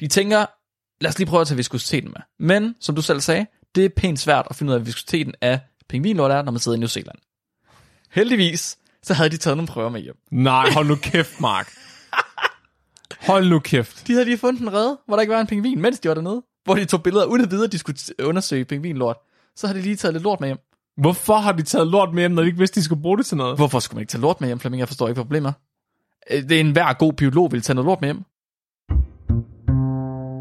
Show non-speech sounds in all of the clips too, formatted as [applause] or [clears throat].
De tænker, lad os lige prøve at tage viskositeten med. Men, som du selv sagde, det er pænt svært at finde ud af, viskositeten af pingvinlort er, når man sidder i New Zealand. Heldigvis, så havde de taget nogle prøver med hjem. Nej, hold nu kæft, Mark. Hold nu kæft. De havde lige fundet en rede, hvor der ikke var en pingvin, mens de var dernede. Hvor de tog billeder, uden at vide, at de skulle undersøge pingvinlort. Så har de lige taget lidt lort med hjem. Hvorfor har de taget lort med hjem, når de ikke vidste, de skulle bruge det til noget? Hvorfor skulle man ikke tage lort med hjem, Flemming? Jeg forstår ikke, hvad problemet er. Øh, Det er en hver god biolog vil tage noget lort med hjem.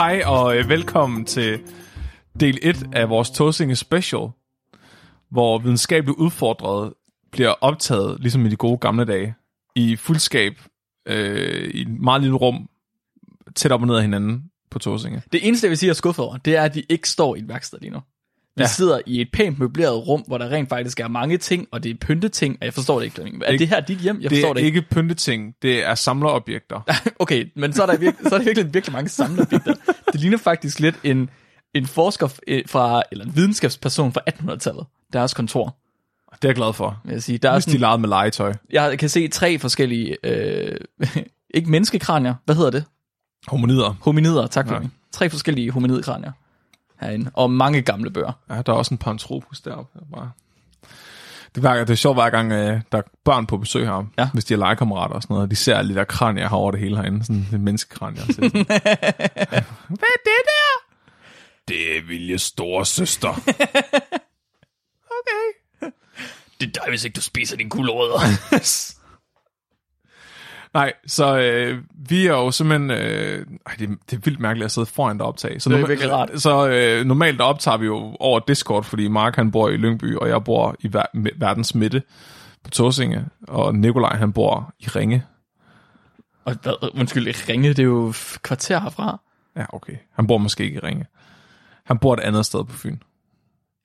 Hej og øh, velkommen til del 1 af vores Tåsinge Special, hvor videnskabeligt udfordret bliver optaget, ligesom i de gode gamle dage, i fuldskab, øh, i et meget lille rum, tæt op og ned af hinanden på Tåsinge. Det eneste, jeg vil sige, jeg er skuffet over, det er, at de ikke står i et værksted lige nu. Vi Ja. sidder i et pænt møbleret rum, hvor der rent faktisk er mange ting, og det er pynteting, og jeg forstår det ikke, Flemming. Er det her dit hjem? Jeg Det forstår er det ikke. ikke pynteting, det er samlerobjekter. [laughs] Okay, men så er der, virke, så er der virkelig, virkelig mange samleobjekter. Det ligner faktisk lidt en, en forsker f- fra, eller en videnskabsperson fra 1800-tallet. Deres kontor, Det er jeg glad for. jeg sige. Der er Hvis de sådan, legede med legetøj. jeg kan se tre forskellige, øh, [laughs] ikke menneskekranier, hvad hedder det? Hominider. Hominider, tak for Ja. ja. Tre forskellige hominidkranier herinde, og mange gamle bøger. Ja, der er også en Paranthropus deroppe. Det er Bare... Det, hver- det er sjovt hver gang, øh, der er børn på besøg her, Ja. hvis de er legekammerater og sådan noget, og de ser alle de der kranier her over det hele herinde, sådan en menneskekranier. Så sådan, [laughs] Hvad er det der? Det er Vilje store søster. [laughs] okay. Det er dig, hvis ikke du spiser dine gulerødder. [laughs] Nej, så øh, vi er jo simpelthen... Øh, ej, det, det er vildt mærkeligt at sidde foran der optage. Så Det er virkelig rart. Så øh, normalt der optager vi jo over Discord, fordi Mark han bor i Lyngby, og jeg bor i ver- verdens midte på Tåsinge, og Nikolaj han bor i Ringe. og hvad, undskyld, Ringe, det er jo kvarter herfra. Ja, okay. Han bor måske ikke i Ringe. Han bor et andet sted på Fyn.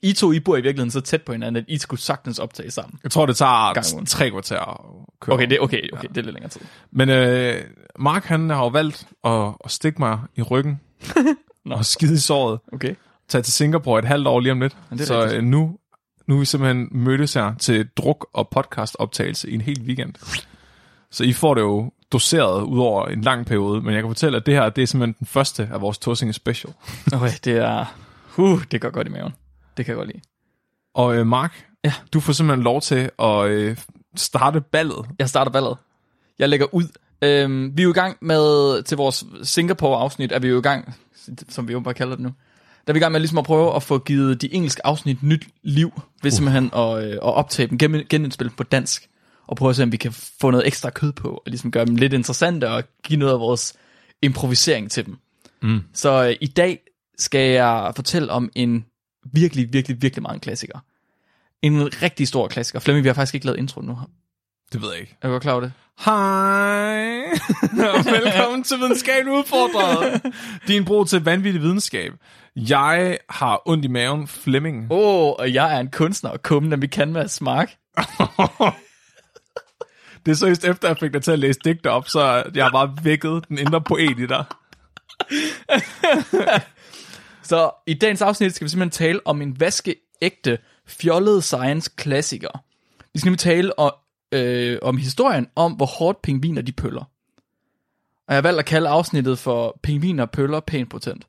I to, I bor i virkeligheden så tæt på hinanden, at I skulle sagtens optage sammen. Jeg tror, det tager tre kvarter at køre. Okay, det, okay, okay, det er lidt længere tid. Men øh, Mark han har jo valgt at, at stikke mig i ryggen [laughs] Nå. og skide i såret. Okay. tage til Singapore et halvt år lige om lidt. så rigtigt. øh, nu, nu er vi simpelthen mødtes her til druk- og podcastoptagelse i en hel weekend. Så I får det jo doseret ud over en lang periode, men jeg kan fortælle, at det her det er simpelthen den første af vores Tåsinge Special. Okay, det er... Uh, det går godt i maven. Det kan jeg godt lide. Og øh, Mark, Ja. du får simpelthen lov til at øh, starte ballet. Jeg starter ballet. Jeg lægger ud. Øhm, vi er jo i gang med, til vores Singapore-afsnit, er vi jo i gang, som vi jo bare kalder det nu, der er vi i gang med ligesom at prøve at få givet de engelske afsnit nyt liv, ved simpelthen at, øh, at optage dem, gen- genindspille dem på dansk, og prøve at se, om vi kan få noget ekstra kød på, og ligesom gøre dem lidt interessante, og give noget af vores improvisering til dem. Mm. Så øh, i dag skal jeg fortælle om en virkelig, virkelig, virkelig meget en klassiker. En rigtig stor klassiker. Flemming, vi har faktisk ikke lavet intro nu. Det ved jeg ikke. Er du godt klar over det? Hej, [laughs] og velkommen til Videnskab Udfordret. [laughs] Din bro til vanvittig videnskab. Jeg har ondt i maven, Flemming. Åh, oh, og jeg er en kunstner og kummen, vi kan med smak. [laughs] Det er seriøst efter, jeg fik dig til at læse digte op, så jeg har bare vækket den indre poet i dig. Så i dagens afsnit skal vi simpelthen tale om en vaskeægte, fjollet science klassiker. Vi skal nemlig tale om, øh, om historien om, hvor hårdt pingviner de pøller. Og jeg har valgt at kalde afsnittet for Pingviner pøller pænt potent.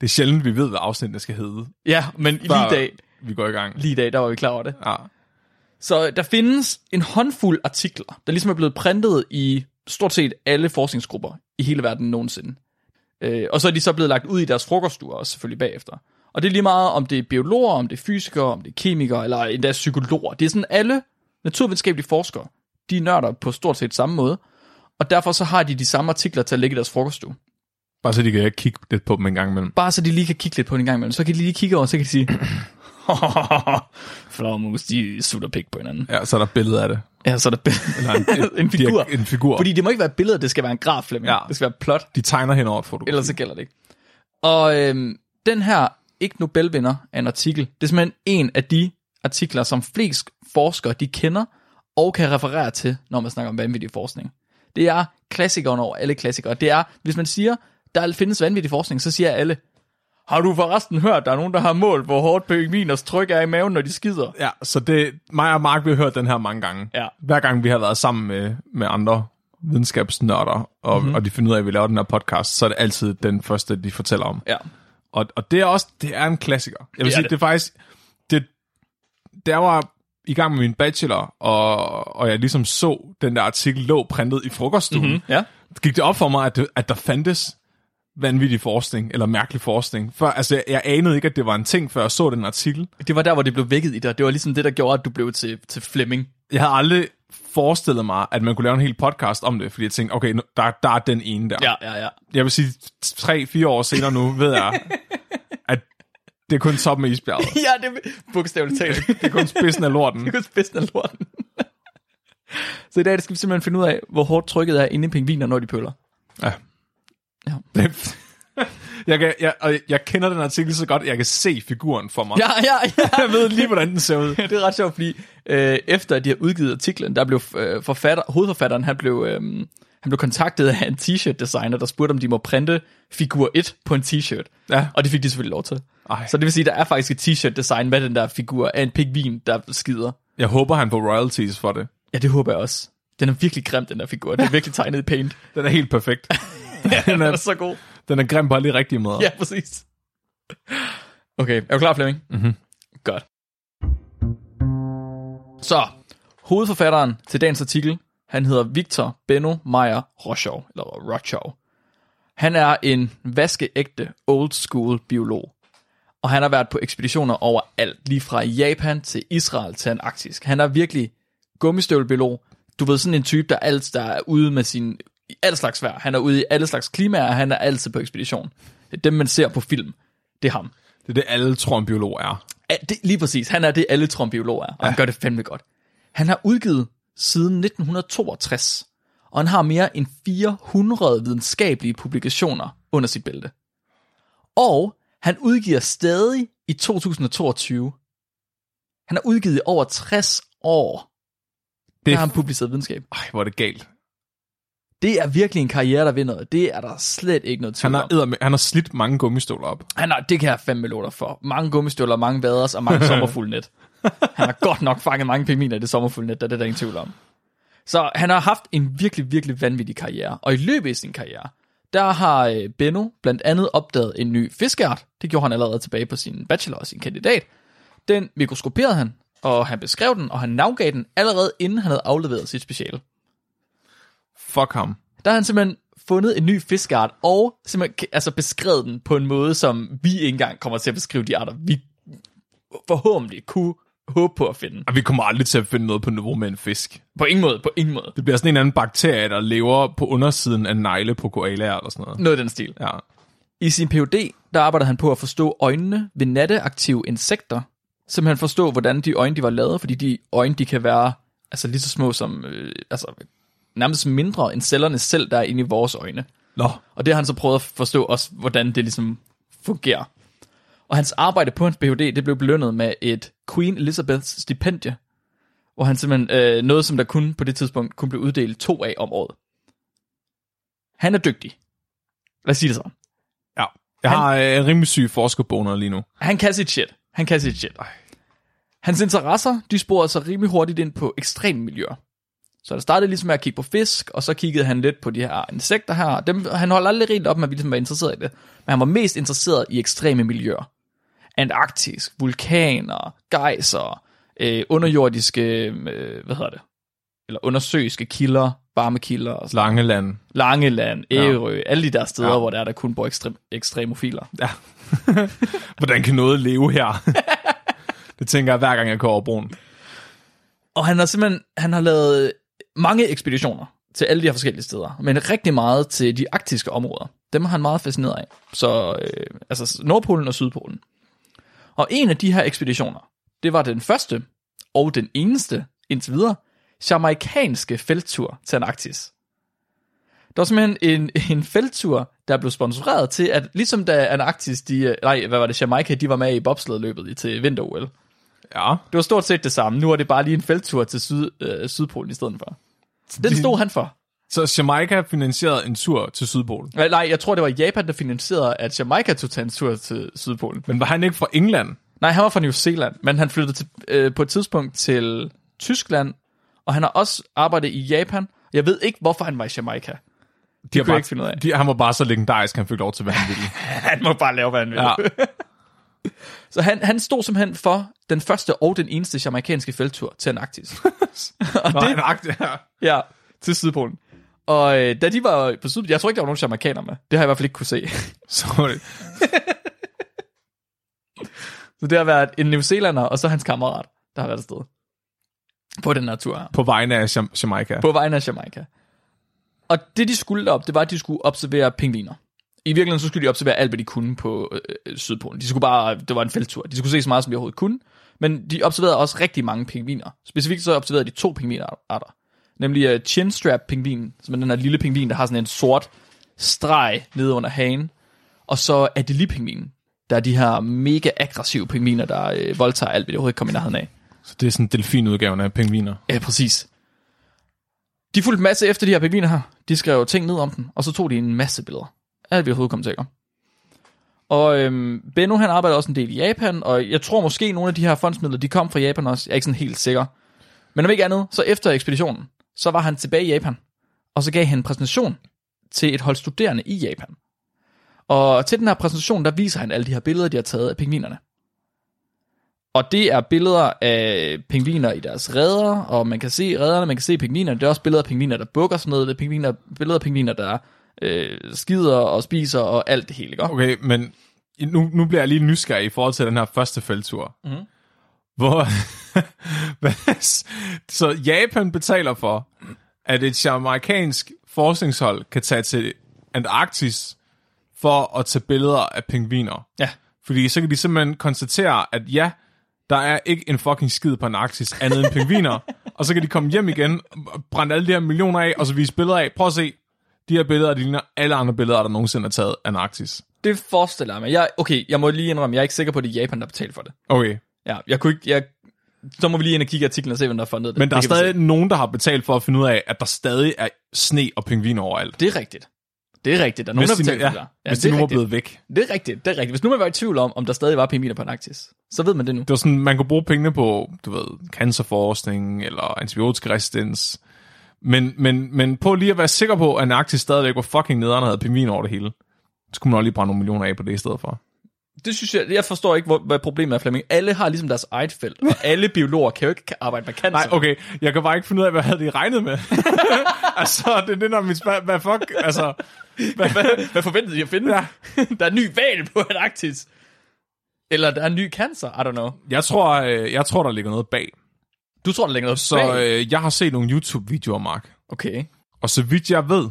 Det er sjældent, vi ved, hvad afsnittet skal hedde. Ja, men lige i dag, Vi går i gang. lige i dag, der var vi klar over det. Ja. Så der findes en håndfuld artikler, der ligesom er blevet printet i stort set alle forskningsgrupper i hele verden nogensinde. Øh, og så er de så blevet lagt ud i deres frokoststuer også selvfølgelig bagefter. Og det er lige meget, om det er biologer, om det er fysikere, om det er kemikere, eller endda psykologer. Det er sådan alle naturvidenskabelige forskere, de er nørder på stort set samme måde. Og derfor så har de de samme artikler til at lægge i deres frokoststue. Bare så de kan kigge lidt på dem en gang imellem. Bare så de lige kan kigge lidt på den en gang imellem. Så kan de lige kigge over, så kan de sige, [laughs] [laughs] Flagmus, de sutter pik på hinanden. Ja, så er der billeder af det. Ja, så er der Eller en, [laughs] en figur. En figur. Fordi det må ikke være et billede, det skal være en graf, Flemming. Ja. Det skal være plot, de tegner hen over et fotografi. ellers så gælder det ikke. Og øhm, den her ikke Nobelvinder af en artikel, det er simpelthen en af de artikler, som flest forskere de kender og kan referere til, når man snakker om vanvittig forskning. Det er klassikeren over alle klassikere. Det er, hvis man siger, der findes vanvittig forskning, så siger alle, har du forresten hørt, der er nogen, der har målt, hvor hårdt pingviners tryk er i maven, når de skider? Ja, så det, mig og Mark, vi har hørt den her mange gange. Ja. Hver gang vi har været sammen med, med andre videnskabsnørder, og, Mhm. mm-hmm. og de finder ud af, at vi laver den her podcast, så er det altid den første, de fortæller om. Ja. Og, og det er også, det er en klassiker. Jeg vil Det er sige, det. det er faktisk, det, der var i gang med min bachelor, og, og jeg ligesom så den der artikel lå printet i frokoststuen, mm-hmm. Ja. gik det op for mig, at, det, at der fandtes vanvittig forskning, eller mærkelig forskning. For, altså, jeg, jeg anede ikke, at det var en ting, før jeg så den artikel. Det var der, hvor det blev vækket i dig. Det var ligesom det, der gjorde, at du blev til, til Flemming. Jeg havde aldrig forestillet mig, at man kunne lave en hel podcast om det, fordi jeg tænkte, okay, der, der er den ene der. Ja, ja, ja. Jeg vil sige, tre-fire år senere nu, ved jeg, [laughs] at det er kun toppen af isbjerget. [laughs] ja, det er bogstaveligt talt. Det er kun spidsen af lorten. Det er kun spidsen af lorten. [laughs] Så i dag skal vi simpelthen finde ud af, hvor hårdt trykket er inde i pingviner, når de pøller. Ja. Ja. Det, [laughs] jeg, kan, jeg, og jeg kender den artikel så godt, at jeg kan se figuren for mig. Ja, ja, ja. [laughs] Jeg ved lige, hvordan den ser ud. det er ret sjovt, fordi øh, efter de har udgivet artiklen, der blev øh, forfatter, hovedforfatteren, han blev, øh, han blev kontaktet af en t-shirt designer, der spurgte, om de må printe figur 1 på en t-shirt. Ja. Og det fik de selvfølgelig lov til. Ej. Så det vil sige, der er faktisk et t-shirt design med den der figur af en pingvin, der skider. Jeg håber, han får royalties for det. Ja, det håber jeg også. Den er virkelig grim, den der figur. Den er virkelig tegnet i paint. Den er helt perfekt. [laughs] den, [laughs] Den er er, så god. den er grim på alle de rigtige måder. Ja, præcis. Okay, er du klar, Flemming? Mhm. Godt. Så, hovedforfatteren til dagens artikel, han hedder Victor Benno Meyer Rochow, eller Rochow. Han er en vaskeægte old school biolog. Og han har været på ekspeditioner overalt, lige fra Japan til Israel til Antarktis. Han er virkelig gummistøvlebiolog. Du ved, sådan en type, der, alt, der er ude med sin i alt slags vejr. Han er ude i alle slags klimaer, og han er altid på ekspedition. Det er dem, man ser på film. Det er ham. Det er det, alle biolog er. Ja, det, lige præcis. Han er det, alle biolog er, og ja. han gør det fandme godt. Han har udgivet siden 1962, og han har mere end 400 videnskabelige publikationer under sit bælte. Og han udgiver stadig i 2022. Han har udgivet over 60 år. Det Det er har han publiceret videnskab. Ej, hvor er det galt. Det er virkelig en karriere, der vinder. Det er der slet ikke noget tvivl Han om. har, edderme- han har slidt mange gummistøvler op. Han har, det kan jeg fandme dig for. Mange gummistøvler, mange vaders og mange [laughs] sommerfuldnet. Han har godt nok fanget mange pingviner i det sommerfuldnet, der er det der ingen tvivl om. Så han har haft en virkelig, virkelig vanvittig karriere. Og i løbet af sin karriere, der har øh, Benno blandt andet opdaget en ny fiskeart. Det gjorde han allerede tilbage på sin bachelor og sin kandidat. Den mikroskoperede han, og han beskrev den, og han navgav den allerede inden han havde afleveret sit speciale. Fuck ham. Der har han simpelthen fundet en ny fiskart, og simpelthen altså beskrevet den på en måde, som vi ikke engang kommer til at beskrive de arter, vi forhåbentlig kunne håbe på at finde. Og vi kommer aldrig til at finde noget på niveau med en fisk. På ingen måde, på ingen måde. Det bliver sådan en eller anden bakterie, der lever på undersiden af negle på koalaer eller sådan noget. Noget af den stil. Ja. I sin PhD, der arbejdede han på at forstå øjnene ved natteaktive insekter. Simpelthen forstå, hvordan de øjne de var lavet, fordi de øjne de kan være altså lige så små som, øh, altså nærmest mindre end cellerne selv, der er inde i vores øjne. Nå, Og det har han så prøvet at forstå også, hvordan det ligesom fungerer. Og hans arbejde på hans Ph.D., det blev belønnet med et Queen Elizabeths stipendie, hvor han simpelthen, øh, noget som der kun på det tidspunkt kunne blive uddelt to af om året. Han er dygtig. Lad os sige det sådan. ja. Jeg har øh, en rimelig syg forskerboner lige nu. Han kan sit shit. Han kan sit shit. Hans interesser, de sporede sig rimelig hurtigt ind på ekstreme miljøer. Så det startede ligesom med at kigge på fisk, og så kiggede han lidt på de her insekter her. Dem, han holdt aldrig rent op med, at vi ligesom var interesseret i det. Men han var mest interesseret i ekstreme miljøer. Antarktis, vulkaner, gejser, øh, underjordiske, øh, hvad hedder det? Eller undersøiske kilder, varmekilder og sådan. Langeland. Langeland, Ærø, ja. alle de der steder, Ja. hvor der er, der kun bor ekstrem, ekstremofiler. Ja. [laughs] Hvordan kan noget leve her? [laughs] det tænker jeg hver gang, jeg går over broen. Og han har simpelthen han har lavet mange ekspeditioner til alle de her forskellige steder, men rigtig meget til de arktiske områder. Dem er han meget fascineret af. Så øh, altså Nordpolen og Sydpolen. Og en af de her ekspeditioner, det var den første og den eneste indtil videre jamaikanske felttur til Antarktis. Der var simpelthen en, [laughs] en felttur, der blev sponsoreret til, at ligesom da Antarktis, de, nej, hvad var det, Jamaica, de var med i bobsledløbet i- til vinter-OL. Ja. Det var stort set det samme. Nu er det bare lige en felttur til syd, øh, Sydpolen i stedet for. Den stod han for. Så Jamaica finansierede en tur til Sydpolen. Øh, Nej, jeg tror, det var Japan, der finansierede, at Jamaica tog en tur til Sydpolen. Men var han ikke fra England? Nej, han var fra New Zealand, men han flyttede til, øh, på et tidspunkt til Tyskland, og han har også arbejdet i Japan. Jeg ved ikke, hvorfor han var i Jamaica. De kunne jeg ikke finde ud af. De, han var bare så legendarisk, han fik lov til, hvad han ville. [laughs] Han må bare lave, hvad han vil. Ja. [laughs] Så han, han stod simpelthen for den første og den eneste jamaikanske felttur til Antarktis. [laughs] og Nå, det, agte, ja. ja, til Sydpolen. Og øh, da de var på Sydpolen, jeg tror ikke, der var nogen jamaikanere med. Det har jeg i hvert fald ikke kunne se. [laughs] Sorry. [laughs] Så det har været en New Zealander, og så hans kammerat, der har været afsted. På den her tur her. På vegne af Jam- Jamaica. På vegne af Jamaica. Og det, de skulle derop, det var, at de skulle observere pingviner. I virkeligheden, så skulle de observere alt, hvad de kunne på øh, Sydpolen. De skulle bare, det var en felttur. De skulle se så meget, som de overhovedet kunne. Men de observerede også rigtig mange pingviner. Specifikt så observerede de to pingvinarter. Nemlig uh, chinstrap pingvin, som er den her lille pingvin, der har sådan en sort streg nede under hagen. Og så adelie pingvinen, der er de her mega aggressive pingviner, der øh, voldtager alt, hvad de overhovedet kommer i nærheden af. Så det er sådan delfinudgaven af pingviner. Ja, præcis. De fulgte en masse efter de her pingviner her. De skrev ting ned om den, og så tog de en masse billeder. Alt vi overhovedet kom til at gøre. Og øhm, Benno han arbejder også en del i Japan, og jeg tror måske nogle af de her fondsmidler, de kom fra Japan også. Jeg er ikke sådan helt sikker. Men om ikke andet, så efter ekspeditionen, så var han tilbage i Japan, og så gav han en præsentation til et hold studerende i Japan. Og til den her præsentation, der viser han alle de her billeder, de har taget af pingvinerne. Og det er billeder af pingviner i deres redder, og man kan se redderne, man kan se pingvinerne. Det er også billeder af pingviner, der bukker sådan noget. Det er pingviner, billeder af pingviner, der øh, skider og spiser og alt det hele, ikke? Okay, men nu, nu bliver jeg lige nysgerrig i forhold til den her første feltur. Mhm. Hvor... [laughs] Så Japan betaler for, at et jamaikansk forskningshold kan tage til Antarktis for at tage billeder af pingviner. Ja. Fordi så kan de simpelthen konstatere, at ja, der er ikke en fucking skid på Antarktis andet end pingviner. [laughs] og så kan de komme hjem igen, brænde alle de her millioner af, og så vise billeder af. Prøv at se, de her billeder, de ligner alle andre billeder, der nogensinde er taget af Antarktis. Det forestiller jeg mig. Jeg, okay, jeg må lige indrømme, jeg er ikke sikker på, at det er Japan, der betaler for det. Okay. Ja, jeg kunne ikke, jeg, så må vi lige ind og kigge artiklen og se, hvem der har fundet det. Men der er det vi stadig nogen, der har betalt for at finde ud af, at der stadig er sne og pingviner overalt. Det er rigtigt. Det er rigtigt. Der er nogen, der Hvis de, betaler for ja, det. hvis det de er nu var rigtigt. blevet væk. Det er rigtigt, det er rigtigt. Hvis nu man var i tvivl om, om der stadig var pingviner på Antarktis, så ved man det nu. Det var sådan, man kunne bruge pengene på, du ved, cancerforskning eller antibiotikaresistens. Men, men, men på lige at være sikker på, at Antarktis stadigvæk var fucking nederen og havde pingviner over det hele. Så kunne man også lige brænde nogle millioner af på det i stedet for. Det synes jeg, jeg forstår ikke, hvor, hvad problemet er, Flemming. Alle har ligesom deres eget felt, og [laughs] alle biologer kan jo ikke arbejde med cancer. Nej, okay, jeg kan bare ikke finde ud af, hvad havde de regnet med. [laughs] altså, det er det, når vi spørger, hvad fuck, altså... Hvad, hvad, hvad forventede de at finde? Ja. [laughs] der er en ny valg på Antarktis. Eller der er en ny cancer, I don't know. jeg, tror, øh, jeg tror, der ligger noget bag. Du tror, der ligger noget Så øh, jeg har set nogle YouTube-videoer, Mark. Okay. Og så vidt jeg ved,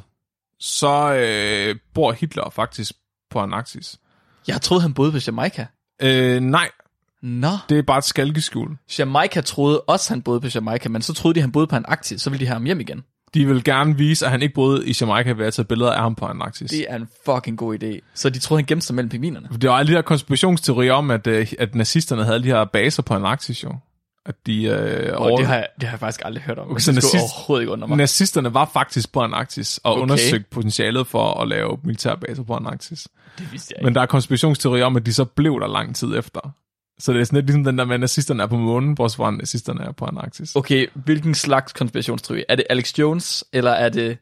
så øh, bor Hitler faktisk på Antarktis. Jeg troede, han boede på Jamaica. Øh, nej, Nå. det er bare et skalkeskjul. Jamaica troede også, han boede på Jamaica, men så troede de, han boede på Antarktis, så ville de have ham hjem igen. De vil gerne vise, at han ikke boede i Jamaica ved at tage billeder af ham på Antarktis. Det er en fucking god idé. Så de troede, han gemte sig mellem pingvinerne. Det var alle de her konspirationsteorier om, at, øh, at nazisterne havde alle de her baser på Antarktis jo. At de øh, Og over... det har, jeg, det har jeg faktisk aldrig hørt om. Så det nazist- overhovedet ikke under mig. Nazisterne var faktisk på Antarktis og Okay. undersøgte potentialet for at lave militærbaser på Antarktis. Det vidste jeg ikke. Men der er konspirationsteorier om, at de så blev der lang tid efter. Så det er sådan lidt ligesom den der med, at nazisterne er på månen, hvor så nazisterne er på Antarktis. Okay, hvilken slags konspirationsteori? Er det Alex Jones, eller er det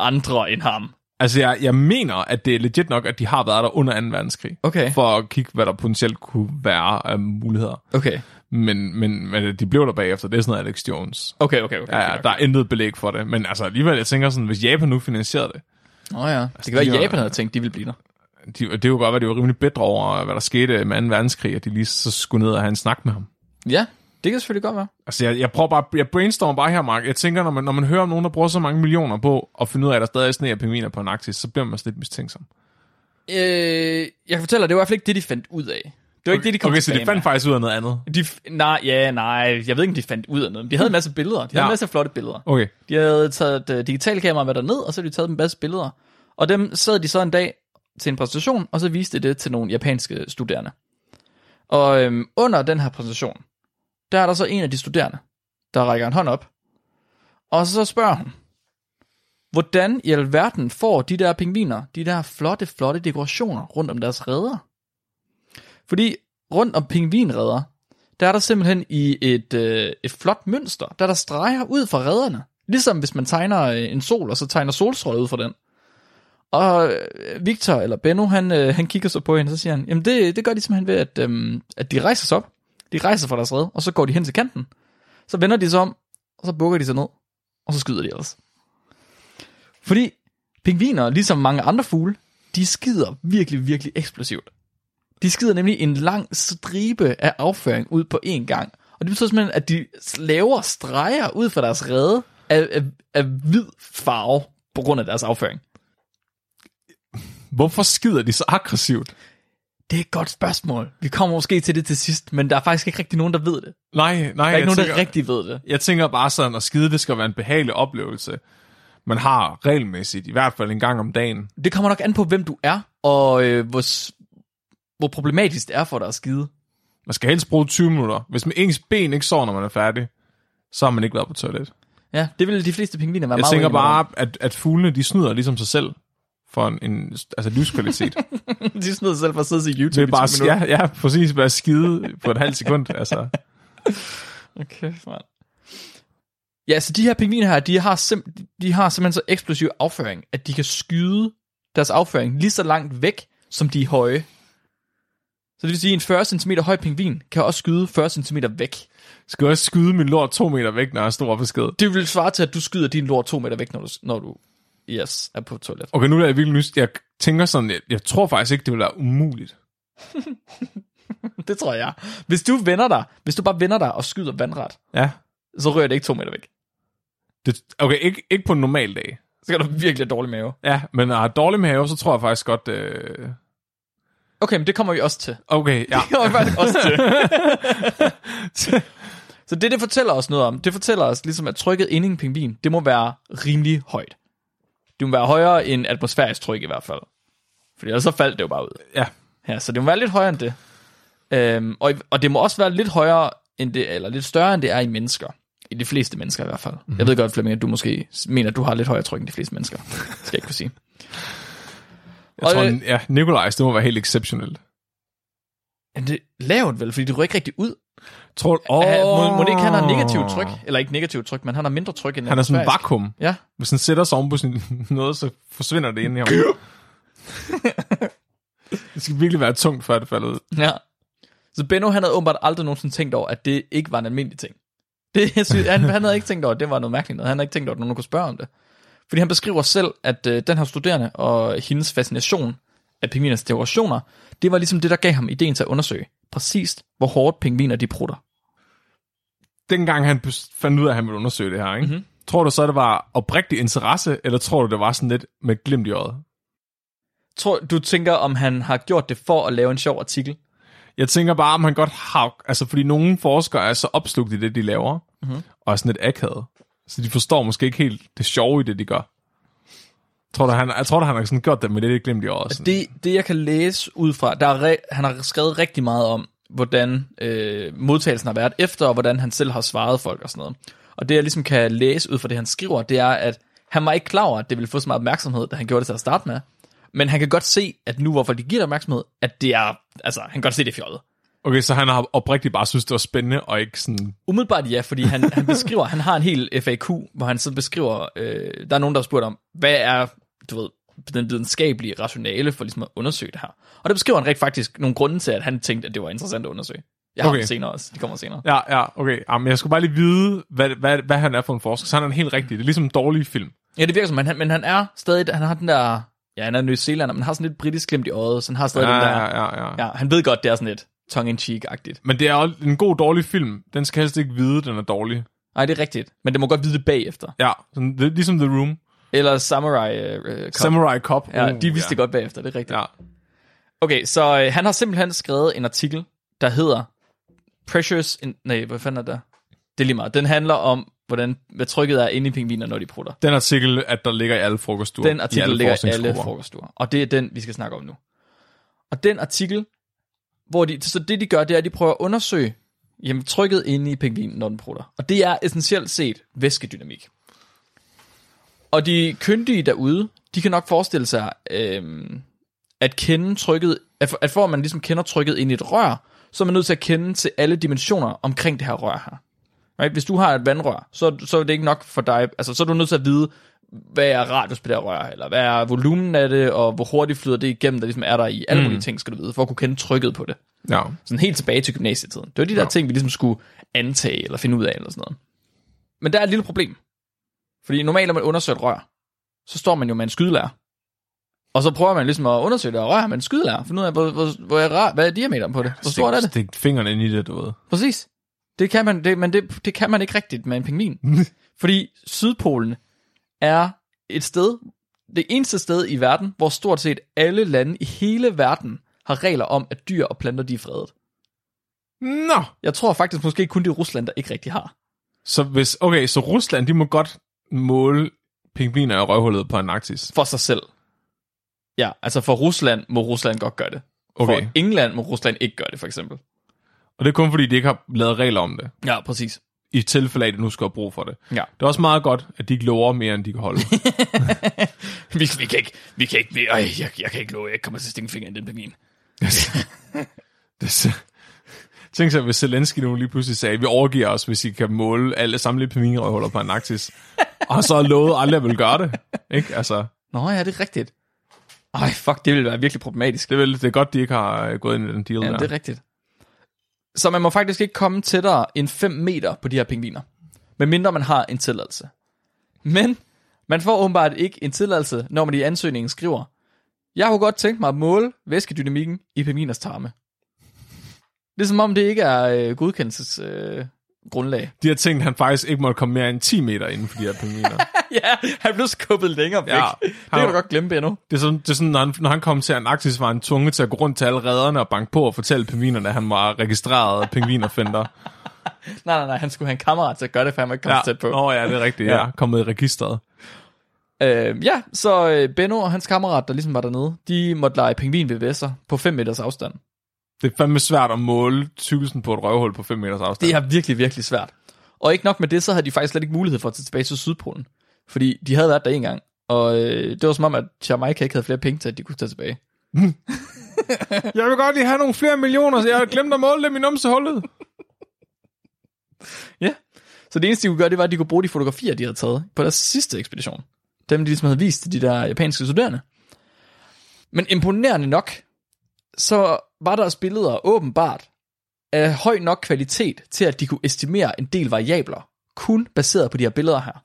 andre end ham? Altså, jeg, jeg mener, at det er legit nok, at de har været der under 2. verdenskrig. Okay. For at kigge, hvad der potentielt kunne være af muligheder. Okay. Men, men, men de blev der bagefter. Det er sådan noget Alex Jones. Okay, okay, okay. Ja, okay. der er intet belæg for det. Men altså alligevel, jeg tænker sådan, hvis Japan nu finansierede det, Nå ja. Det kan være, de at var- Japan havde tænkt, de ville blive der. de, det er jo godt, at det var rimelig bedre over, hvad der skete med 2. verdenskrig, at de lige så skulle ned og have en snak med ham. Ja, det kan selvfølgelig godt være. Altså, jeg, jeg prøver bare, jeg brainstormer bare her, Mark. Jeg tænker, når man, når man hører om nogen, der bruger så mange millioner på at finde ud af, at der stadig er sne og pingviner på Antarktis, så bliver man sådan lidt mistænksom. Øh, jeg kan fortælle dig, det var i hvert fald ikke det, de fandt ud af. Var ikke det, de kom Okay, så de fandt faktisk ud af noget andet. De, nej, ja, nej, jeg ved ikke, om de fandt ud af noget. De havde en masse billeder. De havde Ja. en masse flotte billeder. Okay. De havde taget et uh, digitalt kamera med derned, og så havde de taget en masse billeder. Og dem sad de så en dag til en præsentation, og så viste de det til nogle japanske studerende. Og øhm, under den her præsentation, der er der så en af de studerende, der rækker en hånd op, og så spørger hun, hvordan i alverden får de der pingviner, de der flotte, flotte dekorationer rundt om deres redder? Fordi rundt om pingvinredder, der er der simpelthen i et, øh, et flot mønster, der der streger ud fra redderne. Ligesom hvis man tegner øh, en sol, og så tegner solstråler ud fra den. Og øh, Victor, eller Benno, han, øh, han kigger så på hende, og så siger han, jamen det, det gør de simpelthen ved, at, øh, at de rejser sig op. De rejser fra deres red, og så går de hen til kanten. Så vender de sig om, og så bukker de sig ned, og så skyder de ellers. Fordi pingviner, ligesom mange andre fugle, de skider virkelig, virkelig eksplosivt. De skider nemlig en lang stribe af afføring ud på én gang. Og det betyder simpelthen, at de laver streger ud fra deres rede af, af, af hvid farve på grund af deres afføring. Hvorfor skider de så aggressivt? Det er et godt spørgsmål. Vi kommer måske til det til sidst, men der er faktisk ikke rigtig nogen, der ved det. Nej, nej. Der er ikke nogen, tænker, der rigtig ved det. Jeg tænker bare sådan, at skide, det skal være en behagelig oplevelse. Man har regelmæssigt, i hvert fald en gang om dagen. Det kommer nok an på, hvem du er, og øh, hvor, hvor problematisk det er for dig at skide. Man skal helst bruge 20 minutter. Hvis man ens ben ikke sover, når man er færdig, så har man ikke været på toilet. Ja, det vil de fleste pingviner være Jeg meget tænker bare, at, at fuglene, de snyder ligesom sig selv for en, en altså livskvalitet. [laughs] De snyder sig selv for at sidde og se YouTube det er i bare, 20 minutter. ja, ja, præcis, bare skide på et halvt sekund. [laughs] Altså, Okay, mand. Ja, så de her pingviner her, de har, sim- de har simpelthen så eksplosiv afføring, at de kan skyde deres afføring lige så langt væk, som de er høje. Så det vil sige, at en 40 cm høj pingvin kan også skyde 40 cm væk. skal jeg også skyde min lort to meter væk, når jeg står op besked. Det vil svare til, at du skyder din lort to meter væk, når du, når du yes, er på toilet. Okay, nu er jeg virkelig nys. Jeg tænker sådan, jeg, jeg tror faktisk ikke, det vil være umuligt. [laughs] Det tror jeg. Hvis du vender dig, hvis du bare vender dig og skyder vandret, Ja. så rører det ikke to meter væk. Det, okay, ikke, ikke på en normal dag. Så kan du virkelig have dårlig mave. Ja, men har dårlig mave, så tror jeg faktisk godt... Øh... Okay, men det kommer vi også til. Okay, [laughs] ja. Det kommer vi faktisk også til. [laughs] Så det, det fortæller os noget om, det fortæller os ligesom, at trykket inde i en pingvin, det må være rimelig højt. Det må være højere end atmosfærisk tryk i hvert fald. Fordi ellers så faldt det jo bare ud. ja. Ja, så det må være lidt højere end det. Øhm, og, og det må også være lidt højere end det, eller lidt større end det er i mennesker. I de fleste mennesker i hvert fald. Mm-hmm. Jeg ved godt, Flemming, at du måske mener, at du har lidt højere tryk end de fleste mennesker. Skal jeg ikke kunne sige. Jeg Og tror, det- ja, Nikolajs, det må være helt exceptionelt. Men det lavt vel, fordi det rykker ikke rigtig ud. Tror, Oh. oh, Må, må det ikke, han har negativt tryk? Eller ikke negativt tryk, men han har mindre tryk end Han er sådan en vakuum. Ja, Hvis han sætter sig oven på sin [laughs] noget, så forsvinder det ind i ham. [laughs] det skal virkelig være tungt, før det falder ud. ja. Så Benno, han havde åbenbart aldrig nogensinde tænkt over, at det ikke var en almindelig ting. Det, jeg synes, han, han havde ikke tænkt over, at det var noget mærkeligt noget. Han havde ikke tænkt over, at nogen kunne spørge om det. Fordi han beskriver selv, at øh, den her studerende og hendes fascination af pingviners dekorationer, det var ligesom det, der gav ham ideen til at undersøge præcist, hvor hårdt pingviner de prutter. Dengang han fandt ud af, at han ville undersøge det her, ikke? Mm-hmm. tror du så, det var oprigtig interesse, eller tror du, det var sådan lidt med glimt i øjet? Tror, du tænker, om han har gjort det for at lave en sjov artikel? Jeg tænker bare, om han godt har... Altså, fordi nogle forskere er så opslugt i det, de laver, mm-hmm. og er sådan lidt akavet. Så de forstår måske ikke helt det sjove i det, de gør. Tror du, han, jeg tror, du, han har sådan gjort det med det lidt glimt i øjet. Sådan. Det, det jeg kan læse ud fra, der er re- han har skrevet rigtig meget om, hvordan øh, modtagelsen har været efter, og hvordan han selv har svaret folk og sådan noget. Og det jeg ligesom kan læse ud fra det, han skriver, det er, at han var ikke klar over, at det ville få så meget opmærksomhed, da han gjorde det til at starte med. Men han kan godt se, at nu, hvorfor de giver det opmærksomhed, at det er, altså, han kan godt se det er fjollet. Okay, så han har oprigtigt bare synes, det var spændende, og ikke sådan... Umiddelbart ja, fordi han, han beskriver, han har en hel FAQ, hvor han så beskriver, øh, der er nogen, der har spurgt om, hvad er, du ved, den videnskabelige rationale for ligesom at undersøge det her. Og der beskriver han rigtig faktisk nogle grunde til, at han tænkte, at det var interessant at undersøge. Jeg har Okay. dem senere også, de kommer senere. Ja, ja, okay. Jamen, jeg skulle bare lige vide, hvad, hvad, hvad han er for en forsker. Så han er en helt rigtig. Det er ligesom en dårlig film. Ja, det virker som, han, men han er stadig, han har den der, ja, han er New Zealand, men han har sådan lidt britisk glemt i øjet, så han har stadig Ja, den der, ja, ja, ja. ja, han ved godt, det er sådan lidt tongue-in-cheek-agtigt. Men det er også en god, dårlig film. Den skal helst ikke vide, den er dårlig. Nej, det er rigtigt, men det må godt vide det bagefter. Ja, sådan, det, er ligesom The Room. Eller Samurai uh, Cop. Samurai Cop. Ja, Uh, de vidste det godt bagefter, det er rigtigt. Ja. Okay, så øh, han har simpelthen skrevet en artikel, der hedder Pressures... In, nej, hvad fanden er det? Det er lige meget. Den handler om, hvordan hvad trykket er inde i pingviner, når de prutter. Den artikel, at der ligger i alle frokoststuer. Den artikel i alle ligger i alle frokoststuer. Og det er den, vi skal snakke om nu. Og den artikel, hvor de, så det de gør, det er, at de prøver at undersøge jamen, trykket inde i pingvinen, når den prutter. Og det er essentielt set væskedynamik. Og de kyndige derude, de kan nok forestille sig, øh, at kende trykket, at for, at for at man ligesom kender trykket ind i et rør, så er man nødt til at kende til alle dimensioner omkring det her rør her. Right? Hvis du har et vandrør, så, så er det ikke nok for dig, altså så er du nødt til at vide, hvad er radius på det rør, eller hvad er volumen af det, og hvor hurtigt flyder det igennem, der ligesom er der i. Alle mulige ting skal du vide, for at kunne kende trykket på det. Ja. Sådan helt tilbage til gymnasietiden. Det var de der Ja. ting, vi ligesom skulle antage, eller finde ud af, eller sådan noget. Men der er et lille problem. Fordi normalt, når man undersøger et rør, så står man jo med en skydelærer. Og så prøver man ligesom at undersøge det her rør med en skydelærer, finde ud af, hvor, hvor, hvor er, rør- hvad er diameteren på det? Hvor stort er det? Stik fingrene ind i det, du ved. Præcis. Det kan man, det, men det, det kan man ikke rigtigt med en pingvin. [laughs] Fordi Sydpolen er et sted, det eneste sted i verden, hvor stort set alle lande i hele verden har regler om, at dyr og planter de er fredet. Nå! Jeg tror faktisk måske kun det er Rusland, der ikke rigtig har. Så hvis, okay, så Rusland, de må godt måle pingviner i røvhullet på Antarktis. For sig selv. Ja, altså for Rusland må Rusland godt gøre det. Okay. For England må Rusland ikke gøre det, for eksempel. Og det er kun fordi, de ikke har lavet regler om det. Ja, præcis. I tilfælde af, at nu skal have brug for det. Ja. Det er også meget godt, at de ikke lover mere, end de kan holde. [laughs] Vi, vi kan ikke, vi kan ikke, vi, øj, jeg, jeg kan ikke love, jeg ikke kommer til at stikke en finger i den pingvin. [laughs] det, så- Tænk sig, hvis Zelensky nu lige pludselig sagde, at vi overgiver os, hvis I kan måle alle samlede pingvinerøvhuller på Antarktis. [laughs] og så lovet aldrig at vil gøre det. Ikke? Altså, Nå ja, det er rigtigt. Ej, fuck, det ville være virkelig problematisk. det, er vel, det er godt, de ikke har øh, gået ind i den deal Ja, der. det er rigtigt. Så man må faktisk ikke komme tættere end 5 meter på de her pingviner, medmindre man har en tilladelse. Men man får åbenbart ikke en tilladelse, når man i ansøgningen skriver, jeg kunne godt tænke mig at måle væskedynamikken i pingviners tarme. Det er som om det ikke er øh, godkendelses øh, grundlag. De har tænkt, at han faktisk ikke måtte komme mere end 10 meter inden for de her pingviner. [laughs] [laughs] ja, han blev skubbet længere væk. Ja, det han- kan du godt glemme, Benno. Det er sådan, det er sådan når, han, når han kom til Antarktis, var han tvunget til at gå rundt til alle redderne og banke på og fortælle pingvinerne, at han var registreret pingvinerfinder. [laughs] Nej, nej, nej, han skulle have en kammerat til at gøre det, for han må ikke komme ja. tæt på. Nå ja, det er rigtigt. Ja. Ja. ja. Kommet i registret. Øh, ja, så øh, Benno og hans kammerat, der ligesom var dernede, de måtte lege pingvin ved Vesser på 5 meters afstand. Det er fandme svært at måle tykkelsen på et røvhul på 5 meters afstand. Det er virkelig, virkelig svært. Og ikke nok med det, så havde de faktisk slet ikke mulighed for at tage tilbage til Sydpolen. Fordi de havde været der en gang. Og øh, det var som om, at Jamaica ikke havde flere penge til, at de kunne tage tilbage. [laughs] Jeg vil godt lige have nogle flere millioner, så jeg har glemt at måle dem i numsehullet. [laughs] Ja. Så det eneste, de kunne gøre, det var, at de kunne bruge de fotografier, de havde taget på deres sidste ekspedition. Dem, de ligesom havde vist til de der japanske studerende. Men imponerende nok, så var deres billeder åbenbart af høj nok kvalitet til, at de kunne estimere en del variabler, kun baseret på de her billeder her.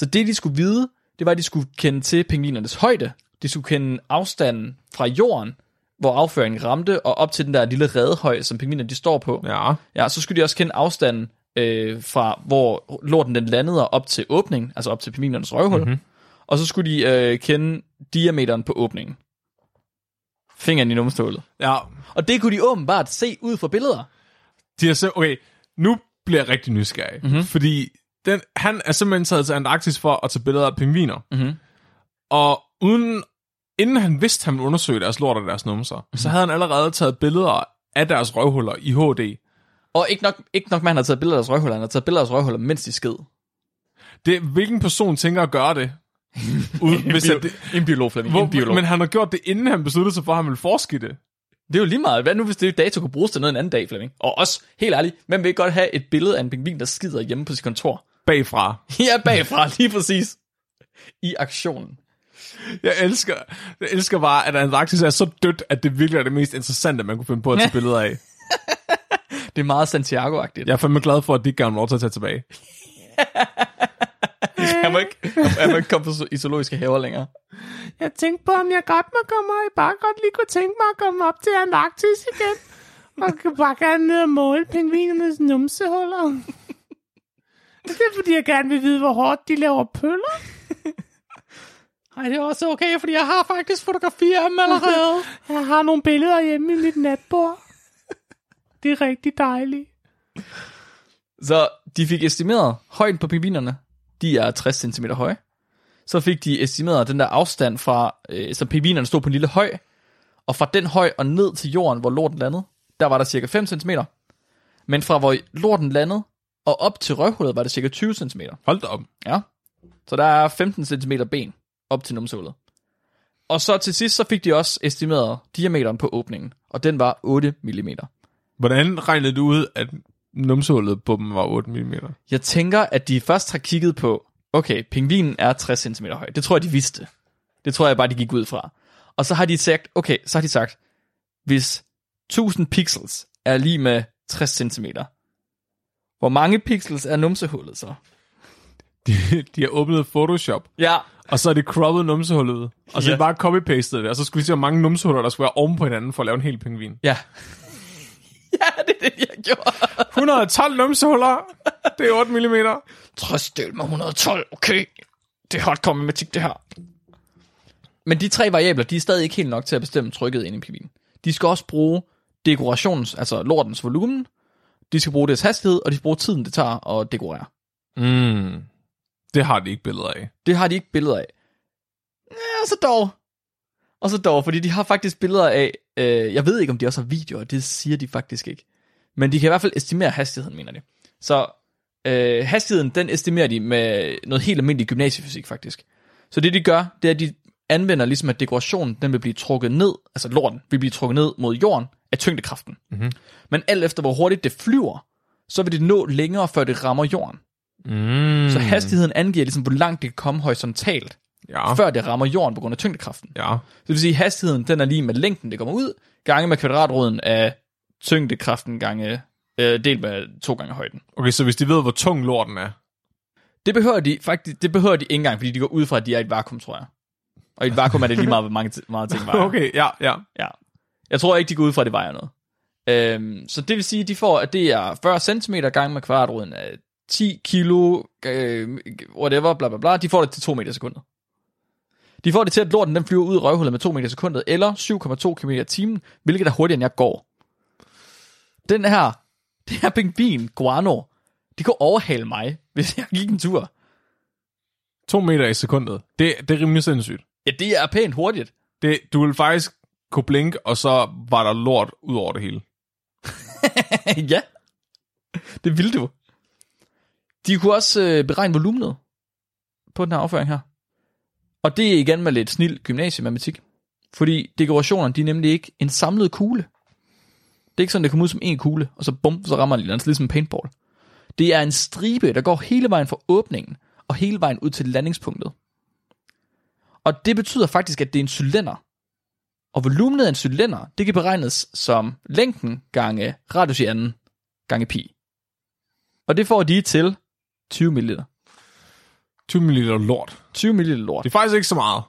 Så det, de skulle vide, det var, at de skulle kende til pingvinernes højde, de skulle kende afstanden fra jorden, hvor afføringen ramte, og op til den der lille redehøj, som pingvinerne de står på. Ja. Ja, så skulle de også kende afstanden øh, fra, hvor lorten den landede, og op til åbningen, altså op til pingvinernes røvhul. Mm-hmm. Og så skulle de øh, kende diameteren på åbningen. Fingeren i numstålet. ja. Og det kunne de åbenbart se ud fra billeder. De har så, okay, nu bliver jeg rigtig nysgerrig. Mm-hmm. Fordi den, han er simpelthen taget til Antarktis for at tage billeder af pingviner. Mhm. Og uden, inden han vidste, at han ville undersøge deres lort og deres numser, mm-hmm. så havde han allerede taget billeder af deres røvhuller i HD. Og ikke nok, ikke nok han har taget billeder af deres røvhuller, han har taget billeder af deres røvhuller, mens de sked. Det, hvilken person tænker at gøre det? Ud, [laughs] hvis at det En biolog, Flemming. En biolog. hvor, men han har gjort det, inden han besluttede sig for, at han ville forske det. Det er jo lige meget. Hvad nu, hvis det data kunne bruges til noget en anden dag, Flemming? Og også, helt ærligt, hvem vil ikke godt have et billede af en pingvin, der skider hjemme på sit kontor? Bagfra. [laughs] Ja, bagfra, lige præcis. I aktionen. Jeg elsker, jeg elsker bare, at Antarktis er så dødt, at det virkelig er det mest interessante, man kunne finde på at tage [laughs] billeder af. Det er meget Santiago-agtigt. Jeg er fandme glad for, at de ikke gav lov til at tage tilbage. [laughs] Han må ikke, han må ikke komme på i zoologiske haver længere. Jeg tænkte på, om jeg godt må komme, og jeg bare godt lige kunne tænke mig at komme op til Antarktis igen. Og jeg bare gerne ned og måle pingvinernes numsehuller. Det er fordi, jeg gerne vil vide, hvor hårdt de laver pøller. [laughs] Nej, det er også okay, fordi jeg har faktisk fotografier af dem allerede. [laughs] Jeg har nogle billeder hjemme i mit natbord. Det er rigtig dejligt. Så de fik estimeret højden på pingvinerne. De er 60 cm høje. Så fik de estimeret den der afstand fra, øh, så pingvinerne stod på en lille høj, og fra den høj og ned til jorden, hvor lorten landede, der var der cirka 5 cm. Men fra hvor lorten landede og op til røvhullet var det cirka 20 cm. Hold da op. Ja. Så der er 15 cm ben op til numsehullet. Og så til sidst, så fik de også estimeret diameteren på åbningen, og den var 8 mm. Hvordan regnede du ud, at numsehullet på dem var 8 mm? Jeg tænker, at de først har kigget på, okay, pingvinen er 60 cm høj. Det tror jeg, de vidste. Det tror jeg bare, de gik ud fra. Og så har de sagt, okay, så har de sagt, hvis 1000 pixels er lige med 60 cm, hvor mange pixels er numsehullet så? [laughs] De, de har åbnet Photoshop, Ja, og så er det croppet numsehullet ud. Og så Ja. er det bare copy-pastet det, og så skulle vi se, hvor mange numsehuller, der skulle være oven på hinanden for at lave en hel pingvin. ja. [laughs] ja, det er det, jeg gjorde. 112 numsehuller, det er 8 mm. 60 del med 112, okay. Det er hardcore matematik, det her. Men de tre variabler, de er stadig ikke helt nok til at bestemme trykket ind i pingvinen. De skal også bruge dekorations, altså lortens volumen, de skal bruge dets hastighed, og de skal bruge tiden, det tager at dekorere. Mm. Det har de ikke billeder af. Det har de ikke billeder af. Ja, så dog. Og så dog, fordi de har faktisk billeder af, øh, jeg ved ikke, om de også har videoer, det siger de faktisk ikke. Men de kan i hvert fald estimere hastigheden, mener de. Så øh, hastigheden, den estimerer de med noget helt almindelig gymnasiefysik, faktisk. Så det de gør, det er, at de anvender ligesom, at dekorationen, den vil blive trukket ned, altså lorten, vil blive trukket ned mod jorden af tyngdekraften. Mm-hmm. Men alt efter, hvor hurtigt det flyver, så vil det nå længere, før det rammer jorden. Mm. Så hastigheden angiver ligesom, hvor langt det kan komme horisontalt, Ja, før det rammer jorden på grund af tyngdekraften. ja. Så det vil sige, at hastigheden den er lige med længden, det kommer ud, gange med kvadratroden af tyngdekraften gange, øh, delt med to gange højden. Okay, så hvis de ved, hvor tung lorten er, Det behøver de faktisk, det behøver de ikke engang, fordi de går ud fra, at de er i et vakuum, tror jeg. Og i et vakuum er det lige meget, hvor mange, meget ting vejer. [laughs] Okay, ja, ja. Ja. Jeg tror ikke, de går ud fra, at det vejer noget. Øhm, så det vil sige, at de får, at det er 40 cm gange med kvadratroden af 10 kilo, øh, whatever, bla bla bla. De får det til 2 meter sekundet. De får det til, at lorten den flyver ud i røvhullet med 2 meter sekundet, eller 7,2 km i timen, hvilket er hurtigere, end jeg går. Den her, [laughs] det her pingvin, guano, de kunne overhale mig, [laughs] hvis jeg gik en tur. To meter i sekundet. Det, det er rimelig sindssygt. Ja, det er pænt hurtigt. Det, du vil faktisk kunne blinke, og så var der lort ud over det hele. [laughs] ja, det vil du. De kunne også øh, beregne volumenet på den her afføring her. Og det er igen med lidt snil gymnasiematematik. Fordi dekorationerne, de er nemlig ikke en samlet kugle. Det er ikke sådan, det kommer ud som en kugle, og så bum, så rammer den lidt, ligesom en paintball. Det er en stribe, der går hele vejen fra åbningen, og hele vejen ud til landingspunktet. Og det betyder faktisk, at det er en cylinder. Og volumenet af en cylinder, det kan beregnes som længden gange radius i anden gange pi. Og det får de til 20 ml. 20 ml lort. 20 ml lort. Det er faktisk ikke så meget.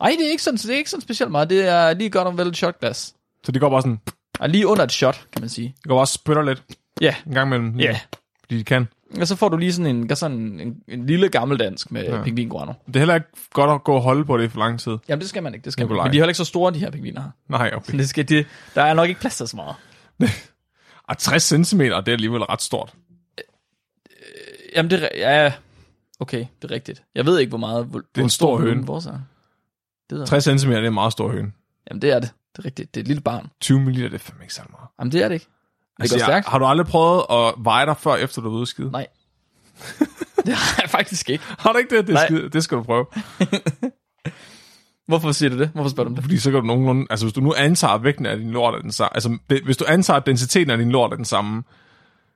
Ej, det er ikke sådan, det er ikke sådan specielt meget. Det er lige godt om vel et shotglas. Så det går bare sådan, Og lige under et shot, kan man sige. det går bare spytter lidt Ja, en gang imellem. ja. Fordi de kan. Og så får du lige sådan en, sådan en, en lille gammeldansk med ja. Ja. pingvin guano. Det er heller ikke godt at gå og holde på det for lang tid. Jamen, det skal man ikke. Det skal man. Nikolaj. Men de er heller ikke så store, de her pingviner her. Nej, okay. Så Det skal, det, der er nok ikke plads til så meget. [laughs] Og 60 cm, det er alligevel ret stort. Jamen, det er... Ja, okay, det er rigtigt. Jeg ved ikke, hvor meget... Hvor, er en stor høne. Vores er. Det jeg. 60 cm, det er en meget stor høne. Jamen, det er det. Det er rigtigt. Det er et lille barn. 20 ml, det er fandme ikke så meget. Jamen, det er det ikke. Det Altså, går stærkt. har du aldrig prøvet at veje dig før, efter du er skide? Nej. [laughs] det har jeg faktisk ikke. Har du ikke det? Det, skide, det skal du prøve. [laughs] Hvorfor siger du det? Hvorfor spørger du om det? Fordi så kan du nogenlunde... Altså, hvis du nu antager, at vægten af din lort er den samme... Altså, hvis du antager, at densiteten af din lort er den samme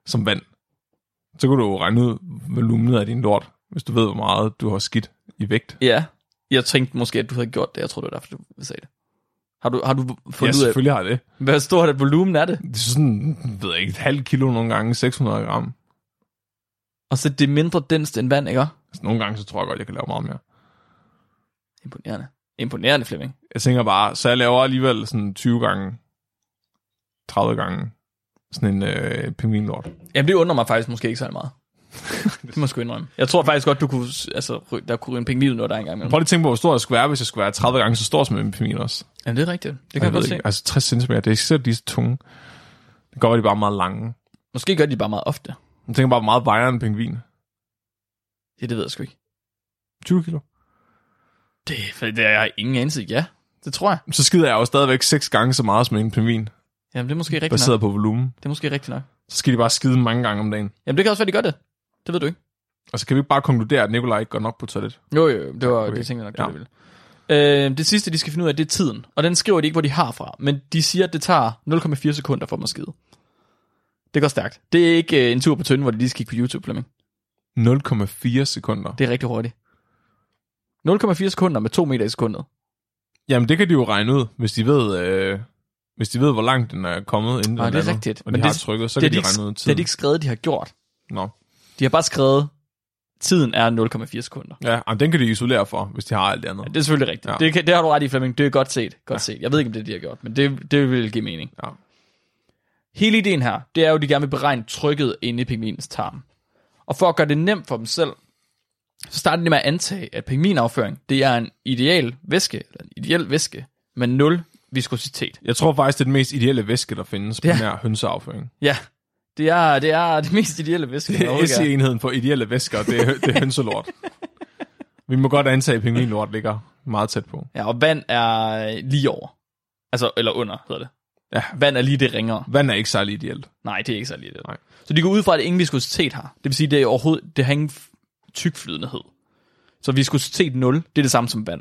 som vand, så kan du jo regne ud volumenet af din lort, hvis du ved, hvor meget du har skidt i vægt. Ja. Jeg tænkte måske, at du havde gjort det. Jeg tror, det var derfor, du sagde det. Har du, har du Ja, fundet ud af, selvfølgelig har jeg det. [laughs] hvad stort et volumen er det? Det er sådan, ved jeg ikke, et halvt kilo nogle gange, 600 gram. Og så det er mindre denst end vand, ikke? Altså, nogle gange, så tror jeg godt, jeg kan lave meget mere. Imponerende. Imponerende, Flemming. Jeg tænker bare, så jeg laver alligevel sådan 20 gange, 30 gange, sådan en øh, pingvinlort. Jamen, det undrer mig faktisk måske ikke så meget. [laughs] det må sgu indrømme. Jeg tror faktisk godt, du kunne, altså, der kunne ryge en pingvin noget der engang. Prøv lige at tænke på, hvor stor jeg skulle være, hvis jeg skulle være 30 gange så stor som en pingvin også. Jamen, det er rigtigt. Det kan jeg jeg godt se. ikke, altså 60 cm, det er ikke de er så tunge. Det går, at de bare meget lange. Måske gør de bare meget ofte. Jeg tænker bare, hvor meget vejer en pingvin? Ja, det ved jeg sgu ikke. 20 kilo. Det, det er jeg ingen anelse. Ja, det tror jeg. Så skider jeg jo stadigvæk seks gange så meget som en pingvin, Jamen, det er måske rigtigt nok. baseret på volumen. Det er måske rigtigt nok. Så skal de bare skide mange gange om dagen. Jamen, det kan også være, de gør det. Det ved du ikke. Og så kan vi ikke bare konkludere, at Nikolaj ikke går nok på toilet. Jo, jo. Det var Okay. det, tænkte jeg nok, det Ja. ville. Øh, det sidste, de skal finde ud af, det er tiden. Og den skriver de ikke, hvor de har fra. Men de siger, at det tager 0,4 sekunder for dem at skide. Det går stærkt. Det er ikke øh, en tur på tynden, hvor de lige skal kigge på YouTube, Flemming. 0,4 sekunder. Det er rigtig hurtigt. 0,4 sekunder med 2 meter i sekundet. Jamen, det kan de jo regne ud, hvis de ved, øh, hvis de ved hvor langt den er kommet, inden Nej, den det er lander, rigtigt. Og Men de har det- trykket, så det, kan de de, regne ud det har tiden. de ikke skrevet, de har gjort. Nå. De har bare skrevet, tiden er 0,4 sekunder. Ja, jamen, den kan de isolere for, hvis de har alt det andet. Ja, det er selvfølgelig rigtigt. Ja. Det, kan, det har du ret i, Flemming. Det er godt set. Godt ja. set. Jeg ved ikke, om det er det, de har gjort, men det, det vil give mening. Ja. Hele ideen her, det er jo, at de gerne vil beregne trykket inde i pingvinens tarm. Og for at gøre det nemt for dem selv, så starter de med at antage, at pingvinafføring, det er en ideal væske, eller en ideel væske, med nul viskositet. Jeg tror faktisk, det er den mest ideelle væske, der findes på Ja. den her hønseafføring. Ja, det er det, er det mest ideelle væske. Det er. SI-enheden for ideelle væsker, det er, det er hønselort. Vi må godt antage, at pingvinlort ligger meget tæt på. Ja, og vand er lige over. Altså, eller under, hedder det. Ja. Vand er lige det ringere. Vand er ikke særlig ideelt. Nej, det er ikke så lige det. Nej. Så de går ud fra, at ingen viskositet har. Det vil sige, det er overhovedet, det har ingen tykflydendehed. Så viskositet 0, det er det samme som vand.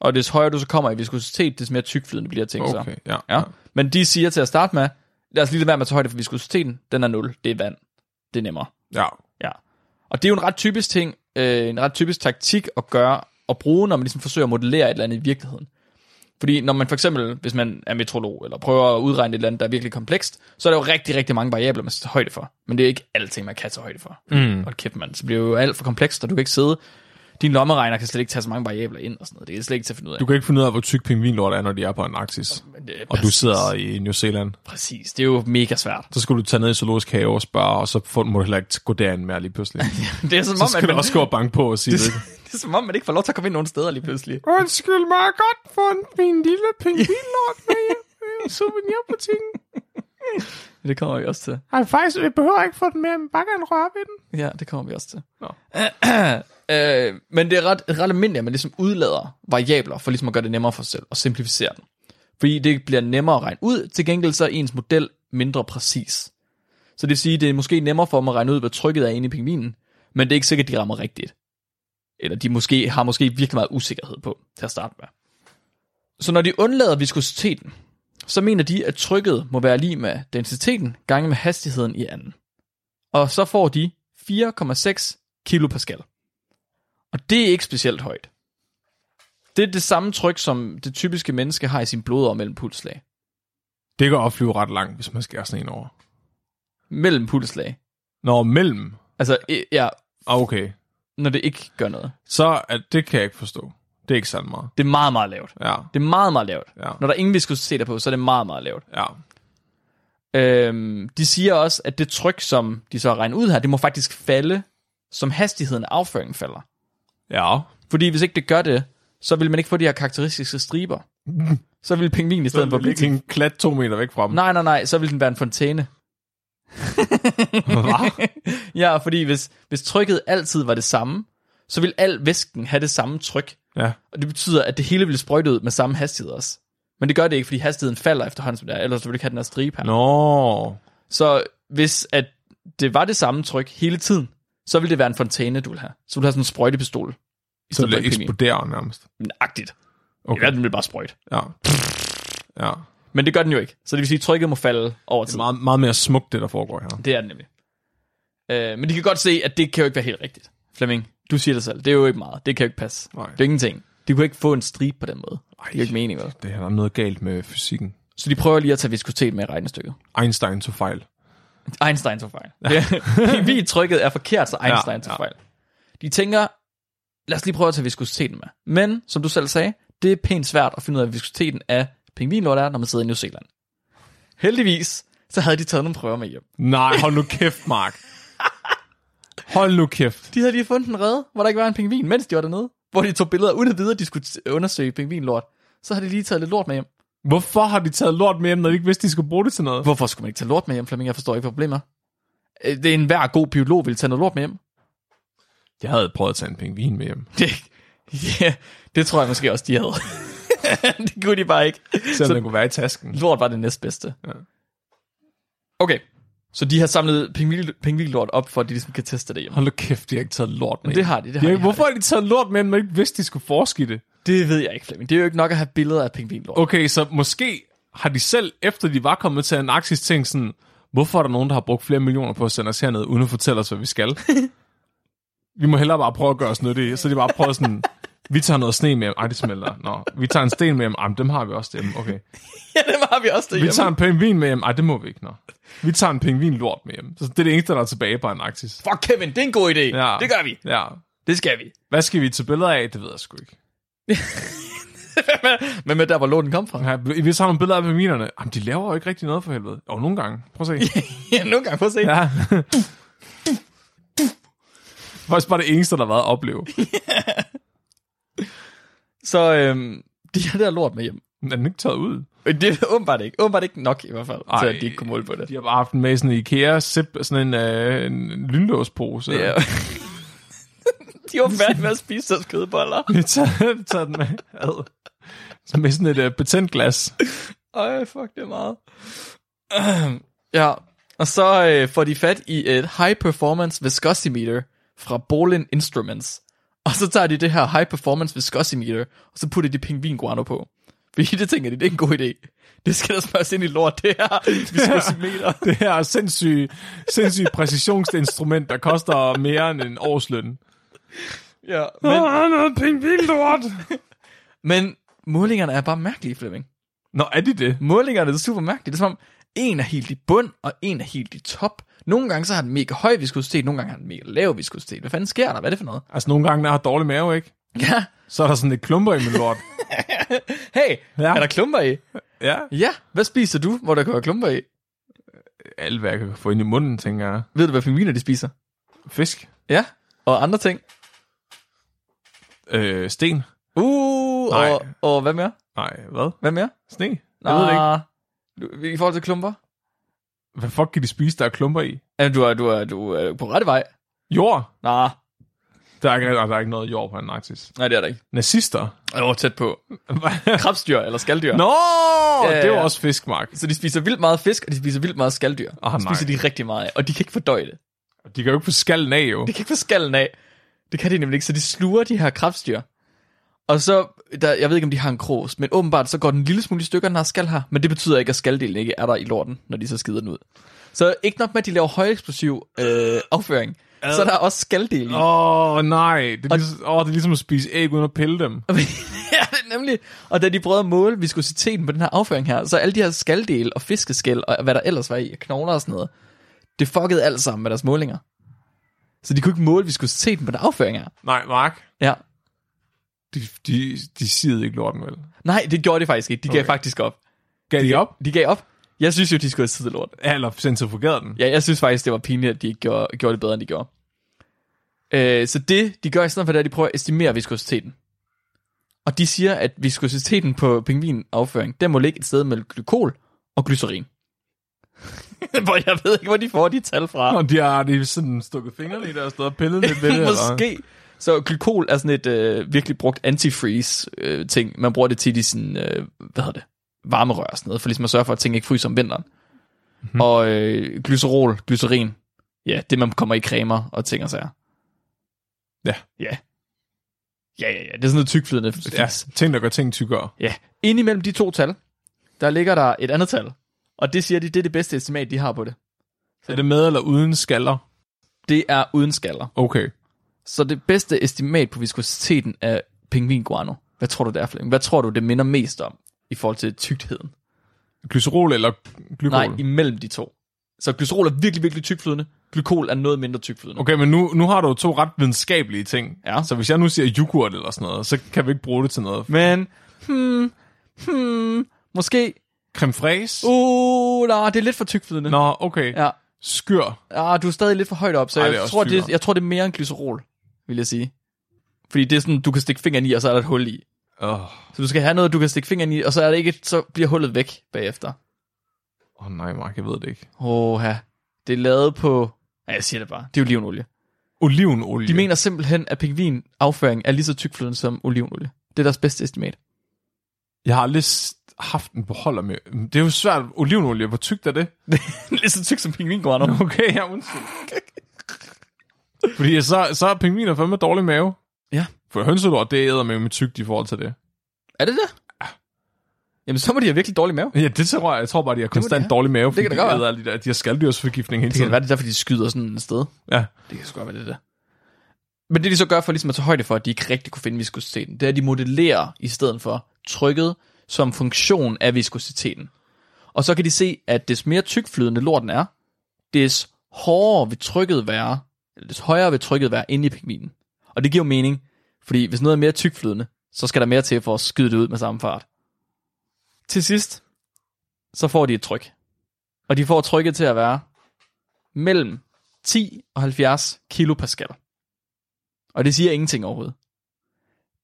Og des højere du så kommer i viskositet, des mere tykflydende bliver ting så. Okay, ja. Ja. Men de siger til at starte med, lad os lige være med at tage højde for viskositeten. Den er 0, det er vand. Det er nemmere. ja. Ja. Og det er jo en ret typisk ting, øh, en ret typisk taktik at gøre, og bruge, når man ligesom forsøger at modellere et eller andet i virkeligheden. Fordi når man for eksempel, hvis man er metrolog, eller prøver at udregne et eller andet, der er virkelig komplekst, så er der jo rigtig, rigtig mange variabler, man skal tage højde for. Men det er ikke alting, man kan tage højde for. Mm. Og kæft, man, så bliver det jo alt for komplekst, og du kan ikke sidde... Din lommeregner kan slet ikke tage så mange variabler ind og sådan noget. Det er slet ikke til at finde ud af. Du kan ikke finde ud af, hvor tyk pingvinlort er, når de er på Antarktis. Det er Og du sidder i New Zealand. Præcis, det er jo mega svært. Så skal du tage ned i zoologisk have og spørge, og så får, må du heller ikke gå derind mere lige pludselig. [laughs] Det er som Så om, skal du man, også gå og banke på og sige det, det. [laughs] det er som om, man ikke får lov til at komme ind nogen steder lige pludselig. Undskyld mig, jeg godt en, min lille pingvinlort med hjem. Souvenirbutikken. [laughs] Det kommer vi også til. Ej, faktisk, vi behøver ikke få den med, men bare gerne røre ved den. Ja, det kommer vi også til. Nå. [clears throat] øh, men det er ret, ret almindeligt, at man ligesom udlader variabler for ligesom at gøre det nemmere for sig selv og simplificere den. Fordi det bliver nemmere at regne ud, til gengæld så er ens model mindre præcis. Så det vil sige, at det er måske nemmere for dem at regne ud, hvad trykket er inde i pingvinen, men det er ikke sikkert, at de rammer rigtigt. Eller de måske, har måske virkelig meget usikkerhed på til at starte med. Så når de undlader viskositeten, så mener de, at trykket må være lige med densiteten gange med hastigheden i anden. Og så får de 4,6 kilopascal. Og det er ikke specielt højt. Det er det samme tryk, som det typiske menneske har i sin blodår mellem pulslag. Det kan opflyve ret langt, hvis man skærer sådan en over. Mellem pulslag. Nå, mellem. Altså, ja, Ah, Okay. når det ikke gør noget. Så at det kan jeg ikke forstå. Det er ikke særlig meget. Det er meget, meget lavt. Ja, Det er meget, meget lavt. ja, Når der ingen viskositet er på, så er det meget, meget lavt. ja. Øhm, de siger også, at det tryk, som de så har regnet ud her, det må faktisk falde, som hastigheden af afføringen falder. Ja. Fordi hvis ikke det gør det, så vil man ikke få de her karakteristiske striber. Så vil pingvinen i stedet for blive ligge en klat to meter væk fra dem. Nej, nej, nej, så vil den være en fontæne. Hvad? [laughs] Ja, fordi hvis, hvis trykket altid var det samme, så vil al væsken have det samme tryk. Ja. Og det betyder, at det hele vil sprøjte ud med samme hastighed også. Men det gør det ikke, fordi hastigheden falder efterhånden, som det er, ellers vil du ikke have den her stribe her. Nå. Så hvis at det var det samme tryk hele tiden, så ville det være en fontæne, du vil have. Så vil du have sådan en sprøjtepistol. I Så det eksploderer nærmest. Agtigt. Okay. I verden vil bare sprøjte. Ja. Ja. Men det gør den jo ikke. Så det vil sige, at trykket må falde over Det tid. er meget, meget mere smukt, det der foregår her. Det er det nemlig. Øh, men de kan godt se, at det kan jo ikke være helt rigtigt. Flemming, du siger det selv. Det er jo ikke meget. Det kan jo ikke passe. Nej. Det er ingenting. De kunne ikke få en stribe på den måde. Det er jo ikke meningen, vel? Det er noget galt med fysikken. Så de prøver lige at tage viskositet med i regnestykket. Einstein tog fejl. Einstein tog fejl. Ja. Vi trykket er forkert, så Einstein Ja, tog ja. fejl. De tænker, lad os lige prøve at tage viskositeten med. Men, som du selv sagde, det er pænt svært at finde ud af, viskositeten af pingvinlort er, når man sidder i New Zealand. Heldigvis, så havde de taget nogle prøver med hjem. Nej, hold nu kæft, Mark. Hold nu kæft. De havde lige fundet en rede, hvor der ikke var en pingvin, mens de var dernede. Hvor de tog billeder, uden at vide, at de skulle undersøge pingvinlort. Så har de lige taget lidt lort med hjem. Hvorfor har de taget lort med hjem, når de ikke vidste, de skulle bruge det til noget? Hvorfor skulle man ikke tage lort med hjem, Flemming? Jeg forstår ikke, hvad problemet er. Øh, Det er en hver god biolog, vil tage noget lort med hjem. Jeg havde prøvet at tage en pingvin med hjem. Det, [laughs] ja, det tror jeg måske også, de havde. [laughs] det kunne de bare ikke. Selvom den kunne være i tasken. Lort var det næstbedste. Ja. Okay, så de har samlet pingvin, pingvinlort op, for at de ligesom kan teste det hjemme. Hold nu kæft, de har ikke taget lort med Det hjem. har de, det de har har, de. Hvorfor har de taget lort med hjem, når de ikke vidste, de skulle forske i det? Det ved jeg ikke, Flemming. Det er jo ikke nok at have billeder af pingvinlort. Okay, så måske har de selv, efter de var kommet til Antarktis, tænkt sådan, hvorfor er der nogen, der har brugt flere millioner på at sende os herned, uden at fortælle os, hvad vi skal? [laughs] vi må hellere bare prøve at gøre os nyttige. Så de bare prøver sådan, [laughs] vi tager noget sne med hjem. Ej, det smelter. Nå, vi tager en sten med hjem. Ej, dem har vi også derhjemme. Okay. [laughs] ja, det har vi også Vi derhjemme. tager en pingvin med hjem. Ej, det må vi ikke. Nå. Vi tager en pingvin lort med hjem. Så det er det eneste, der er tilbage på Antarktis. Fuck Kevin, det er en god idé. Ja. Det gør vi. Ja. Det skal vi. Hvad skal vi til billeder af? Det ved jeg sgu ikke. [laughs] Men med der, hvor låten kom fra. Ja, vi tager nogle billeder af pingvinerne. Jamen, de laver jo ikke rigtig noget for helvede. Jo, nogle gange. Prøv at se. [laughs] ja, nogle gange. Prøv at se. Ja. [laughs] Faktisk bare det eneste, der har været at opleve. Så øhm, de har der lort med hjem. Den er den ikke taget ud. Det er åbenbart ikke. Åbenbart ikke nok i hvert fald, Ej, til at de ikke kunne måle på det. De har bare haft den med i sådan en IKEA zip, sådan en, øh, en lynlåspose. Ja. [laughs] de var færdige med at spise deres kødboller. Vi tager, tager den med. Ad. Så med sådan et uh, betændt glas. Ej, fuck, det er meget. [clears throat] ja, og så øh, får de fat i et High Performance Viscosimeter fra Bolin Instruments. Og så tager de det her High Performance Viscosimeter, og så putter de pingvin guano på. Fordi det tænker de, det er en god idé. Det skal der smøres ind i lort, det her [laughs] Viscosimeter. Det her sindssyge, sindssyge præcisionsinstrument, der koster mere end en årsløn. Ja, Men, Åh, noget pingvinlort. [laughs] men målingerne er bare mærkelige, Flemming. Nå, er de det? Målingerne er super mærkelige. Det er som om, en er helt i bund, og en er helt i top. Nogle gange så har den mega høj viskositet, nogle gange har den mega lav viskositet. Hvad fanden sker der? Hvad er det for noget? Altså, nogle gange, jeg har dårlig mave, ikke? Ja, Så er der sådan et klumper i min lort. [laughs] hey, Ja. ja. er der klumper i? Ja. Ja, hvad spiser du, hvor der kan være klumper i? Alt, hvad jeg kan få ind i munden, tænker jeg. Ved du, hvad pingviner de spiser? Fisk. Ja, og andre ting. Øh, sten. Uh, Nej. og, og hvad mere? Nej, hvad? Hvad mere? Sne? Jeg ved det ikke. ikke. I forhold til klumper? Hvad fuck kan de spise, der er klumper i? Ja, du er, du er, du er på rette vej. Jord? Nej, Der er ikke, der er ikke noget jord på Antarktis. nej, det er der ikke. Nazister? Var tæt på. [laughs] Krabsdyr eller skalddyr. Nå, Ja, det er jo ja. også fisk, Mark. Så de spiser vildt meget fisk, og de spiser vildt meget skalddyr. Det spiser de rigtig meget af, og de kan ikke fordøje det. De kan jo ikke få skallen af, jo. De kan ikke få skallen af. Det kan de nemlig ikke, så de sluger de her krabstyr. Og så, der, jeg ved ikke om de har en kros, men åbenbart så går den en lille smule i stykker, den har skal her. Men det betyder ikke, at skaldelen ikke er der i lorten, når de så skider den ud. Så ikke nok med, at de laver højeksplosiv øh, afføring, så er der også skaldel i. Åh, oh, nej. Det er, ligesom, oh, det er ligesom at spise æg uden at pille dem. [laughs] ja, det er nemlig. Og da de prøvede at måle viskositeten på den her afføring her, så alle de her skaldel og fiskeskæl, og hvad der ellers var i, og knogler og sådan noget, det fuckede alt sammen med deres målinger. Så de kunne ikke måle viskositeten på den afføring her. Nej, Mark. Ja. De, de, de sidder ikke lorten, vel? Nej, det gjorde de faktisk ikke. De gav Okay. faktisk op. Gav de op? De gav op. Jeg synes jo, de skulle have siddet lort. Eller centrifugerede den? Ja, jeg synes faktisk, det var pinligt, at de ikke gjorde, gjorde det bedre, end de gjorde. Øh, så det, de gør i stedet for det, er, at de prøver at estimere viskositeten. Og de siger, at viskositeten på pingvinafføring, den må ligge et sted mellem glykol og glycerin. [laughs] hvor jeg ved ikke, hvor de får de tal fra. Og de har de sådan stukket fingrene i der og stået og pillet lidt ved [laughs] det, eller? Måske. Så glykol er sådan et øh, virkelig brugt antifreeze øh, ting. Man bruger det til de sådan, øh, hvad hedder det, varmerør og sådan noget, for ligesom at sørge for, at ting ikke fryser om vinteren. Mhm. Mm-hmm. Og øh, glycerol, glycerin, ja, det man kommer i cremer og ting og sager. Ja. Ja. Ja, ja, ja, det er sådan noget tykflydende. Ja, ting, der gør ting tykkere. ja. Ind imellem de to tal, der ligger der et andet tal. Og det siger de, det er det bedste estimat, de har på det. Er det med eller uden skaller? Det er uden skaller. Okay. Så det bedste estimat på viskositeten af pingvinguano, hvad tror du det er, Flemming? Hvad tror du, det minder mest om i forhold til tygtheden? Glycerol eller glykol? Nej, imellem de to. Så glycerol er virkelig, virkelig tykflydende. Glykol er noget mindre tykflydende. Okay, men nu, nu har du jo to ret videnskabelige ting. Ja. Så hvis jeg nu siger yoghurt eller sådan noget, så kan vi ikke bruge det til noget. Men, hmm, hmm, måske, Creme fraise? uh, nej, det er lidt for tykflydende. Nå, okay. Ja, Skyr. ja, du er stadig lidt for højt op, så Ej, det er jeg, også tror, det, tykkere. jeg tror, det er mere end glycerol, vil jeg sige. Fordi det er sådan, du kan stikke fingeren i, og så er der et hul i. Åh, Så du skal have noget, du kan stikke fingeren i, og så, er det ikke, så bliver hullet væk bagefter. oh, nej, Mark, jeg ved det ikke. Åh, ja. Det er lavet på... Ja, jeg siger det bare. Det er olivenolie. Olivenolie. De mener simpelthen, at pingvinafføring er lige så tykflydende som olivenolie. Det er deres bedste estimat. Jeg har aldrig haft en beholder med. Det er jo svært. Olivenolie, hvor tykt er det? [laughs] lige så tyk som pingvinguano. Okay, ja, undskyld. Fordi så, så er pingviner fandme dårlig mave. Ja. For hønselort, det æder med med tykt i forhold til det. Er det det? Jamen, så må de have virkelig dårlig mave. Ja, det tror jeg. Jeg tror bare, de har konstant have. dårlig mave, fordi kan da de æder alle de der. De har skalddyrsforgiftning hele Det kan tiden. være, det er derfor, de skyder sådan et sted. Ja. Det kan sgu godt være, det er det. Men det, de så gør for ligesom at tage højde for, at de ikke rigtig kunne finde viskositeten, det er, at de modellerer i stedet for trykket som funktion af viskositeten. Og så kan de se, at des mere tykflydende lorten er, des hårdere vil trykket være, eller des højere vil trykket være inde i pingvinen. Og det giver jo mening, fordi hvis noget er mere tykflydende, så skal der mere til for at skyde det ud med samme fart. Til sidst, så får de et tryk. Og de får trykket til at være mellem 10 og 70 kilopascal. Og det siger ingenting overhovedet.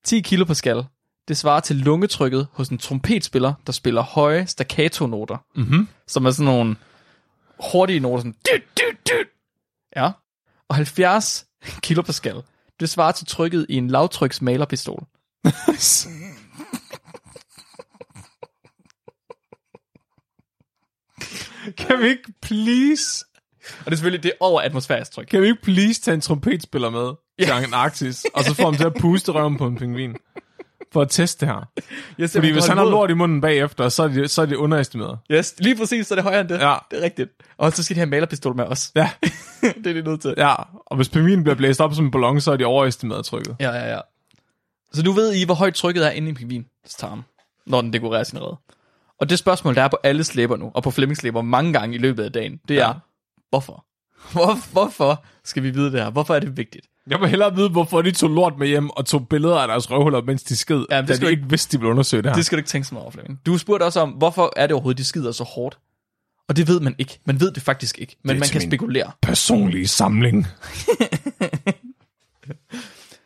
10 kilopascal, det svarer til lungetrykket hos en trompetspiller, der spiller høje staccato-noter, Mm-hmm. som er sådan nogle hurtige noter, sådan dyt, dyt, dyt. Ja. Og 70 [laughs] kilopascal, det svarer til trykket i en lavtryks malerpistol. [laughs] kan vi ikke please... Og det er selvfølgelig det er over atmosfærisk tryk. Kan vi ikke please tage en trompetspiller med til Antarktis, og så få ham til at puste røven på en pingvin? [laughs] For at teste det her. [laughs] Yes, Fordi hvis han har lort i munden bagefter, så er det, så er det underestimeret. Yes, lige præcis, så er det højere end det. Ja. Det er rigtigt. Og så skal de have malerpistol med os. Ja, [laughs] det er de nødt til. ja. Og hvis pingvinen bliver blæst op som en ballon, så er de overestimeret trykket. Ja, ja, ja. Så nu ved I, hvor højt trykket er inde i en pingvins tarm, når den dekorerer sin redde. Og det spørgsmål, der er på alle slæber nu, og på Flemmings slæber mange gange i løbet af dagen, det er, Ja. hvorfor? [laughs] Hvor, hvorfor skal vi vide det her? Hvorfor er det vigtigt? Jeg vil hellere vide, hvorfor de tog lort med hjem og tog billeder af deres røvhuller, mens de sked, Ja, det da skal de ikke vidste, de ville undersøge det her. Det skal du ikke tænke så meget over, Flemming. Du spurgte også om, hvorfor er det overhovedet, de skider så hårdt? Og det ved man ikke. Man ved det faktisk ikke, men Det man kan spekulere. personlige samling. [laughs]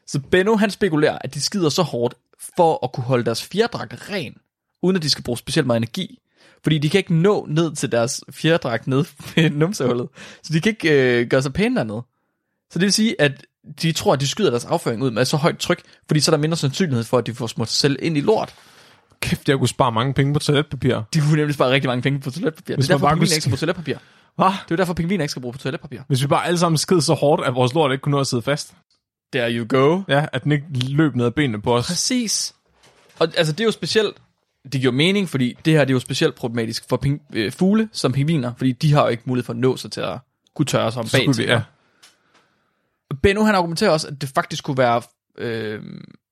Så Benno, han spekulerer, at de skider så hårdt, for at kunne holde deres fjerdragt ren, uden at de skal bruge specielt meget energi. Fordi de kan ikke nå ned til deres fjerdragt ned ved numsehullet. Så de kan ikke øh, gøre sig pæne dernede. Så det vil sige, at de tror, at de skyder deres afføring ud med så højt tryk, fordi så er der mindre sandsynlighed for, at de får smurt sig selv ind i lort. Kæft, jeg kunne spare mange penge på toiletpapir. De kunne nemlig spare rigtig mange penge på toiletpapir. Hvis det er derfor, pingviner ikke skal bruge toiletpapir. Hvad? Det er jo derfor, pingviner ikke skal bruge toiletpapir. Hvis vi bare alle sammen sked så hårdt, at vores lort ikke kunne nå at sidde fast. There you go. Ja, at den ikke løb ned ad benene på os. Præcis. Og altså, det er jo specielt, det giver mening, fordi det her det er jo specielt problematisk for ping, øh, fugle som pingviner, fordi de har jo ikke mulighed for at nå sig til at kunne tørre sig om bag ja. Benno han argumenterer også, at det faktisk kunne være, øh,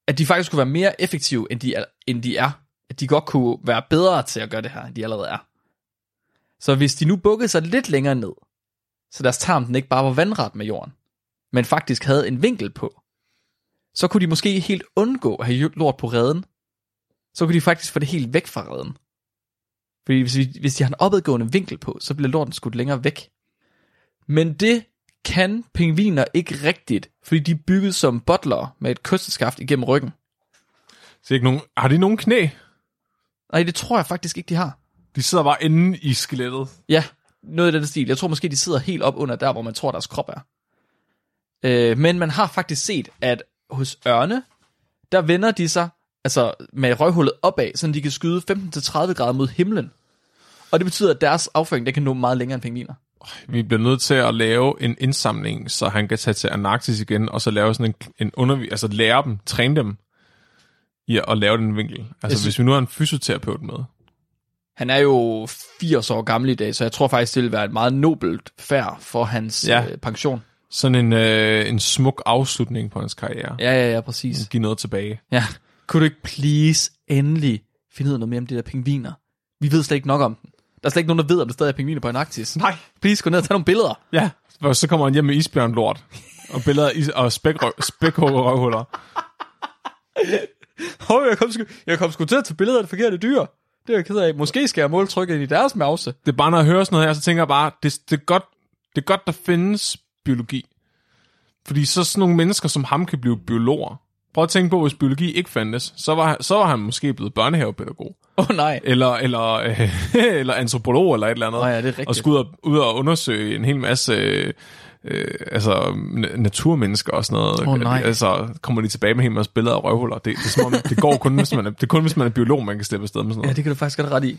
at de faktisk kunne være mere effektive, end de, er, end de er. At de godt kunne være bedre til at gøre det her, end de allerede er. Så hvis de nu bukkede sig lidt længere ned, så deres tarm den ikke bare var vandret med jorden, men faktisk havde en vinkel på, så kunne de måske helt undgå at have lort på redden. Så kunne de faktisk få det helt væk fra redden. Fordi hvis, vi, hvis de har en opadgående vinkel på, så bliver lorten skudt længere væk. Men det kan pingviner ikke rigtigt, fordi de er bygget som butler med et kosteskaft igennem ryggen. Så ikke nogen, har de nogen knæ? Nej, det tror jeg faktisk ikke, de har. De sidder bare inde i skelettet. Ja, noget i den stil. Jeg tror måske, de sidder helt op under der, hvor man tror, deres krop er. Øh, men man har faktisk set, at hos ørne, der vender de sig altså med røghullet opad, så de kan skyde 15-30 grader mod himlen. Og det betyder, at deres afføring, det kan nå meget længere end pingviner. Vi bliver nødt til at lave en indsamling, så han kan tage til Antarktis igen, og så lave sådan en, en undervis, altså lære dem, træne dem i at lave den vinkel. Altså synes- hvis vi nu har en fysioterapeut med. Han er jo 80 år gammel i dag, så jeg tror faktisk, det vil være et meget nobelt færd for hans ja. øh, pension. Sådan en, øh, en smuk afslutning på hans karriere. Ja, ja, ja, præcis. Give noget tilbage. Ja. Kunne du ikke please endelig finde ud af noget mere om de der pingviner? Vi ved slet ikke nok om dem. Der er slet ikke nogen, der ved, om der stadig er pingviner på Antarktis. Nej. Please, gå ned og tage nogle billeder. Ja, og så kommer han hjem med isbjørnlort. Og billeder af is- og spækhuggerøvhuller. Hov, jeg kom, sgu, jeg kom sgu til at tage billeder af det forkerte dyr. Det er jeg ked af. Måske skal jeg måle trykket i deres mause. Det er bare, når jeg hører sådan noget her, så tænker jeg bare, det, det, er, godt, det er godt, der findes biologi. Fordi så sådan nogle mennesker som ham kan blive biologer. Prøv at tænke på, hvis biologi ikke fandtes, så var, han- så var han måske blevet børnehavepædagog. Åh oh, nej. Eller, eller, øh, [laughs] eller antropolog eller et eller andet. Nå ja, det er rigtigt. Og skulle ud og, ud og undersøge en hel masse øh, altså, na- naturmennesker og sådan noget. Åh, nej. Altså, kommer de tilbage med en hel masse billeder af røvhuller. Det, det, er, som om, det går kun, hvis man er, det er kun, hvis man er biolog, man kan slippe afsted med sådan Ja, noget. det kan du faktisk godt ret i.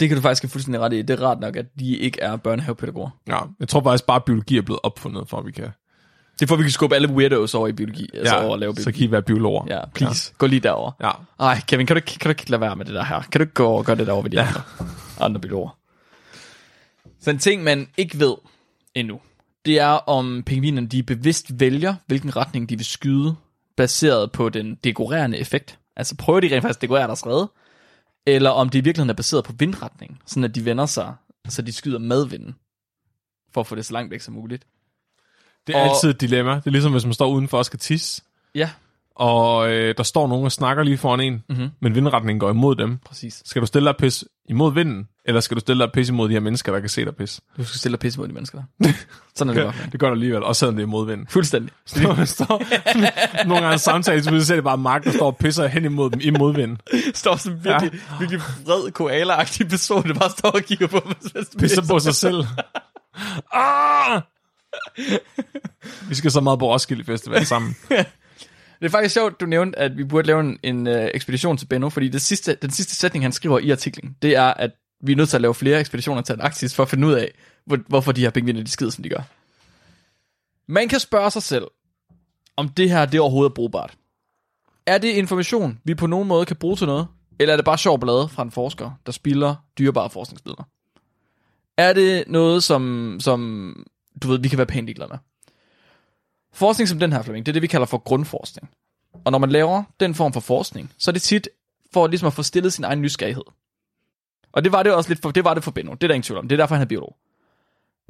Det kan du faktisk have fuldstændig ret i. Det er rart nok, at de ikke er børnehavepædagoger. Ja, jeg tror faktisk bare, at biologi er blevet opfundet, for at vi kan, Det at vi kan skubbe alle weirdos over i biologi. Altså over at lave så biologi. kan I være biologer. Ja, please. Ja. Gå lige derover. Ja. Ej, Kevin, kan du, kan du ikke lade være med det der her? Kan du ikke gå og gøre det derovre ved de ja. andre, andre biologer? Så en ting, man ikke ved endnu, det er, om pingvinerne de bevidst vælger, hvilken retning de vil skyde, baseret på den dekorerende effekt. Altså prøver de rent faktisk at dekorere deres redde, eller om det i virkeligheden er baseret på vindretning, sådan at de vender sig, så de skyder med vinden, for at få det så langt væk som muligt. Det er Og- altid et dilemma. Det er ligesom, hvis man står udenfor og skal tisse, Ja, og øh, der står nogen og snakker lige foran en, mm-hmm. men vindretningen går imod dem. præcis. Skal du stille dig pis imod vinden, eller skal du stille dig pis imod de her mennesker, der kan se dig pis? Du skal stille dig pisse mod de mennesker [laughs] der. Sådan er det godt. Det gør du alligevel, også selvom det er imod vinden. Fuldstændig. [laughs] Så står, [laughs] nogle gange samtale, så ser det bare Mark, der står og pisser hen imod dem i modvind. står sådan en virkelig, ja. virkelig vred koala-agtig person, der bare står og kigger på han Pisser på sig selv. ah! [laughs] Vi skal så meget på Roskilde Festival sammen. [laughs] Det er faktisk sjovt, du nævnte, at vi burde lave en, en uh, ekspedition til Benno, fordi det sidste, den sidste sætning, han skriver i artiklen, det er, at vi er nødt til at lave flere ekspeditioner til Antarktis, for at finde ud af, hvor, hvorfor de her pingviner, de skider, som de gør. Man kan spørge sig selv, om det her, det overhovedet er brugbart. Er det information, vi på nogen måde kan bruge til noget? Eller er det bare sjov blade fra en forsker, der spilder dyrebare forskningsmidler? Er det noget, som, som du ved, vi kan være pænt ligeglade med? Forskning som den her, Flemming, det er det, vi kalder for grundforskning. Og når man laver den form for forskning, så er det tit for ligesom at få stillet sin egen nysgerrighed. Og det var det også lidt for, det var det for Benno. Det er der ingen tvivl om. Det er derfor, han er biolog.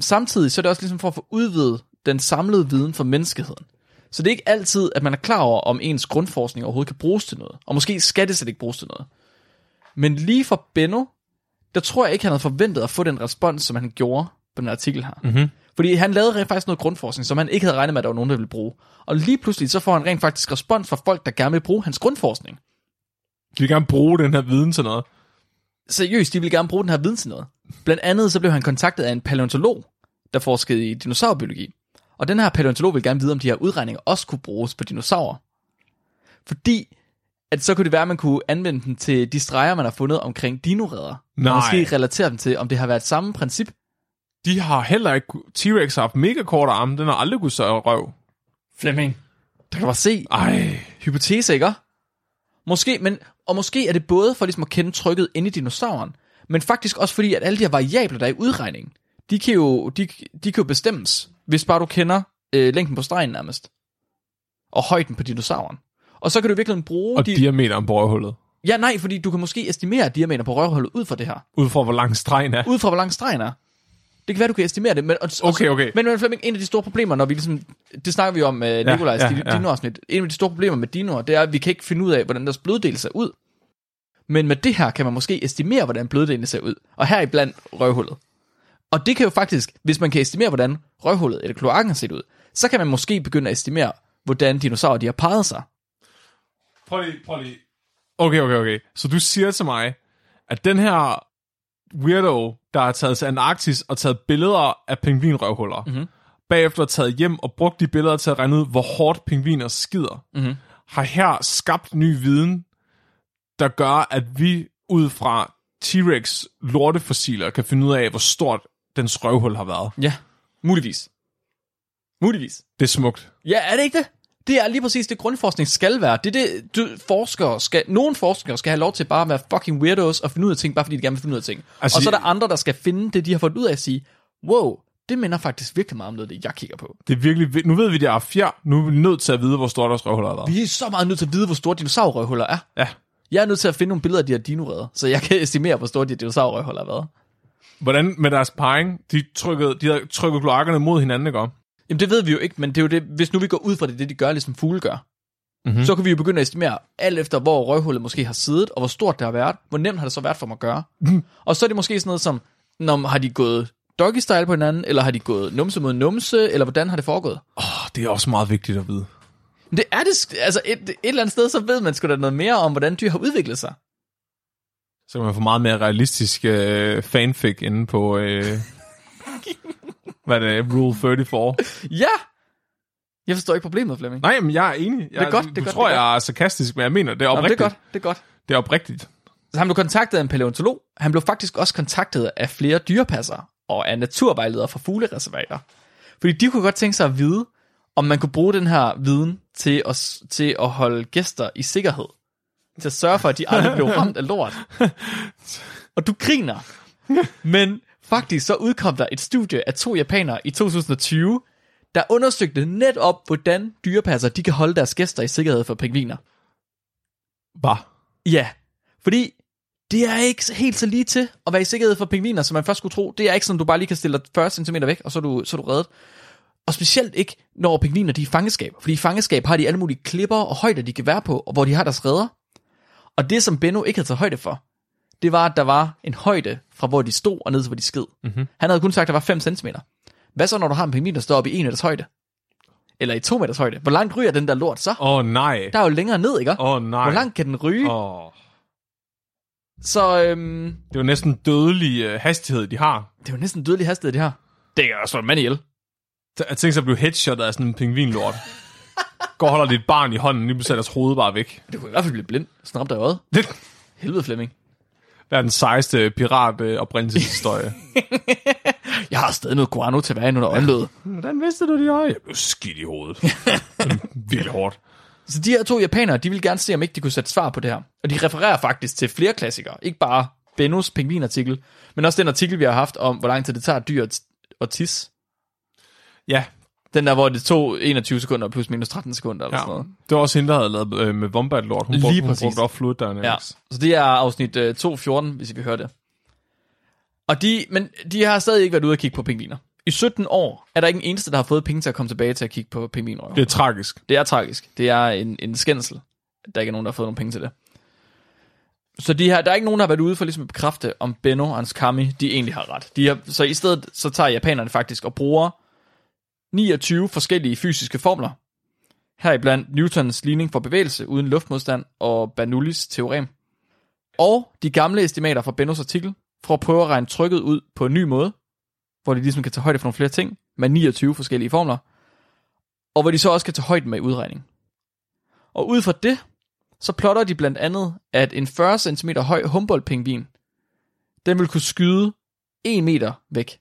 Samtidig så er det også ligesom for at få udvidet den samlede viden for menneskeheden. Så det er ikke altid, at man er klar over, om ens grundforskning overhovedet kan bruges til noget. Og måske skal det slet ikke bruges til noget. Men lige for Benno, der tror jeg ikke, han havde forventet at få den respons, som han gjorde på den artikel her. Mm-hmm. Fordi han lavede rent faktisk noget grundforskning, som han ikke havde regnet med, at der var nogen, der ville bruge. Og lige pludselig så får han rent faktisk respons fra folk, der gerne vil bruge hans grundforskning. De vil gerne bruge den her viden til noget. Seriøst, de vil gerne bruge den her viden til noget. Blandt andet så blev han kontaktet af en paleontolog, der forskede i dinosaurbiologi. Og den her paleontolog vil gerne vide, om de her udregninger også kunne bruges på dinosaurer. Fordi, at så kunne det være, at man kunne anvende den til de streger, man har fundet omkring dinoredder. Nej. Og måske relatere dem til, om det har været samme princip. De har heller ikke... T-Rex har haft mega korte arme. Den har aldrig kunne sørge røv. Flemming. Der kan du bare se. Ej. Hypotese, ikke? Måske, men, og måske er det både for ligesom at kende trykket inde i dinosauren, men faktisk også fordi, at alle de her variabler, der er i udregningen, de kan jo, de, de kan jo bestemmes, hvis bare du kender øh, længden på stregen nærmest, og højden på dinosauren. Og så kan du virkelig bruge Og de... diameteren på røvhullet. Ja, nej, fordi du kan måske estimere diameter på rørhullet ud fra det her. Ud fra, hvor lang stregen er. Ud fra, hvor lang stregen er. Det kan være, du kan estimere det. Men, og, Okay, okay. Men, men Flemming, en af de store problemer, når vi ligesom, det snakker vi om med uh, Nikolajs ja, ja, ja. dinoafsnit, en af de store problemer med dinoer, det er, at vi kan ikke finde ud af, hvordan deres bløddel ser ud. Men med det her kan man måske estimere, hvordan bløddelen ser ud. Og her blandt røvhullet. Og det kan jo faktisk, hvis man kan estimere, hvordan røvhullet eller kloakken har set ud, så kan man måske begynde at estimere, hvordan dinosaurer de har parret sig. Prøv lige, prøv lige. Okay, okay, okay. Så du siger til mig, at den her weirdo, der har taget til Antarktis og taget billeder af pingvinrøvhuller, mm-hmm. bagefter taget hjem og brugt de billeder til at regne ud, hvor hårdt pingviner skider, mm-hmm. har her skabt ny viden, der gør, at vi ud fra T-Rex lortefossiler kan finde ud af, hvor stort dens røvhul har været. Ja, muligvis. Muligvis. Det er smukt. Ja, er det ikke det? Det er lige præcis det, grundforskning skal være. Det er det, du, forskere skal, nogle forskere skal have lov til bare at være fucking weirdos og finde ud af ting, bare fordi de gerne vil finde ud af ting. Altså, og så er der andre, der skal finde det, de har fundet ud af at sige, wow, det minder faktisk virkelig meget om noget, det jeg kigger på. Det er virkelig... vi- Nu ved vi, det er fjer. Nu er vi nødt til at vide, hvor stort deres røvhul har været. Vi er så meget nødt til at vide, hvor store dinosaurrøvhuller er. Ja. Jeg er nødt til at finde nogle billeder af de her dinoredder, så jeg kan estimere, hvor store de dinosaurrøvhuller har været. Hvordan med deres parring, de trykkede, de havde trykket kloakkerne mod hinanden, ikke? Jamen det ved vi jo ikke, men det er jo det, hvis nu vi går ud fra det, det de gør, ligesom fugle gør, Mhm. mm-hmm. så kan vi jo begynde at estimere alt efter, hvor røvhullet måske har siddet, og hvor stort det har været, hvor nemt har det så været for mig at gøre. Mm. Og så er det måske sådan noget som, når, har de gået doggy style på hinanden, eller har de gået numse mod numse, eller hvordan har det foregået? Oh, det er også meget vigtigt at vide. Men det er det, altså et, et eller andet sted, så ved man sgu da noget mere om, hvordan dyr har udviklet sig. Så kan man få meget mere realistisk øh, fanfic inde på, øh, [laughs] hvad er det, Rule 34. [laughs] Ja! Jeg forstår ikke problemet, Flemming. Nej, men jeg er enig. Jeg, er godt, det er du godt, tror, det er jeg er sarkastisk, men jeg mener, det er Nå, oprigtigt. det er godt, det er godt. Det er oprigtigt. Så han blev kontaktet af en paleontolog. Han blev faktisk også kontaktet af flere dyrepassere og af naturvejledere fra fuglereservater. Fordi de kunne godt tænke sig at vide, om man kunne bruge den her viden til at, til at holde gæster i sikkerhed. Til at sørge for, at de aldrig [laughs] blev ramt af lort. Og du griner. Men faktisk så udkom der et studie af to japanere i 2020, der undersøgte netop, hvordan dyrepasser de kan holde deres gæster i sikkerhed for pingviner. Hvad? Ja, fordi det er ikke helt så lige til at være i sikkerhed for pingviner, som man først skulle tro. Det er ikke sådan, du bare lige kan stille dig 40 cm væk, og så er du, så er du reddet. Og specielt ikke, når pingviner de er i fangeskab. Fordi i fangeskab har de alle mulige klipper og højder, de kan være på, og hvor de har deres redder. Og det, som Benno ikke havde taget højde for, det var, at der var en højde fra, hvor de stod, og ned til, hvor de sked. Mm-hmm. Han havde kun sagt, at der var 5 cm. Hvad så, når du har en pingvin, der står oppe i 1 meters højde? Eller i 2 meters højde? Hvor langt ryger den der lort så? Åh, oh, nej. Der er jo længere ned, ikke? Åh, oh, nej. Hvor langt kan den ryge? Oh. Så øhm, Det er jo næsten dødelig øh, hastighed, de har. det er jo næsten dødelig hastighed, det her. Det kan også slå en mand ihjel. Jeg tænker sig at blive headshotet af sådan en pingvinlort. [laughs] Går og holder dit barn i hånden, lige pludselig er deres hoved bare væk. Det kunne i hvert fald blive blind. Sådan ramt af øjet. Det Helvede, Flemming. Er den sejeste pirat øh, oprindelseshistorie. [laughs] Jeg har stadig noget guano til vejen under øjenlåget. Hvordan vidste du det, jeg? Jeg blev skidt i hovedet. [laughs] Virkelig hårdt. Så de her to japanere, de ville gerne se, om ikke de kunne sætte svar på det her. Og de refererer faktisk til flere klassikere. Ikke bare Bennos pingvinartikel, men også den artikel, vi har haft om, hvor lang tid det tager dyr at tisse. Ja, Den der, hvor det tog 21 sekunder plus minus 13 sekunder eller ja. sådan noget. Det var også hende, der havde lavet øh, med Wombat-lort. Hun Lige brugte, hun præcis. brugte også Fluid Dynamics. Ja, så det er afsnit øh, 2.14, hvis I vil høre det. Og de, men de har stadig ikke været ude at kigge på pingviner. I 17 år er der ikke en eneste, der har fået penge til at komme tilbage til at kigge på pingvinrøver. Det er tragisk. Det er tragisk. Det er en, en skændsel, at der ikke er nogen, der har fået nogle penge til det. Så de her, der er ikke nogen, der har været ude for ligesom at bekræfte, om Benno og hans Kami, de egentlig har ret. De har, så i stedet, så tager japanerne faktisk og bruger 29 forskellige fysiske formler. Heriblandt Newtons ligning for bevægelse uden luftmodstand og Bernoullis teorem. Og de gamle estimater fra Bennos artikel, for at prøve at regne trykket ud på en ny måde, hvor de ligesom kan tage højde for nogle flere ting, med 29 forskellige formler, og hvor de så også kan tage højde med i udregning. Og ud fra det, så plotter de blandt andet, at en 40 cm høj Humboldt-pingvin, den vil kunne skyde 1 meter væk,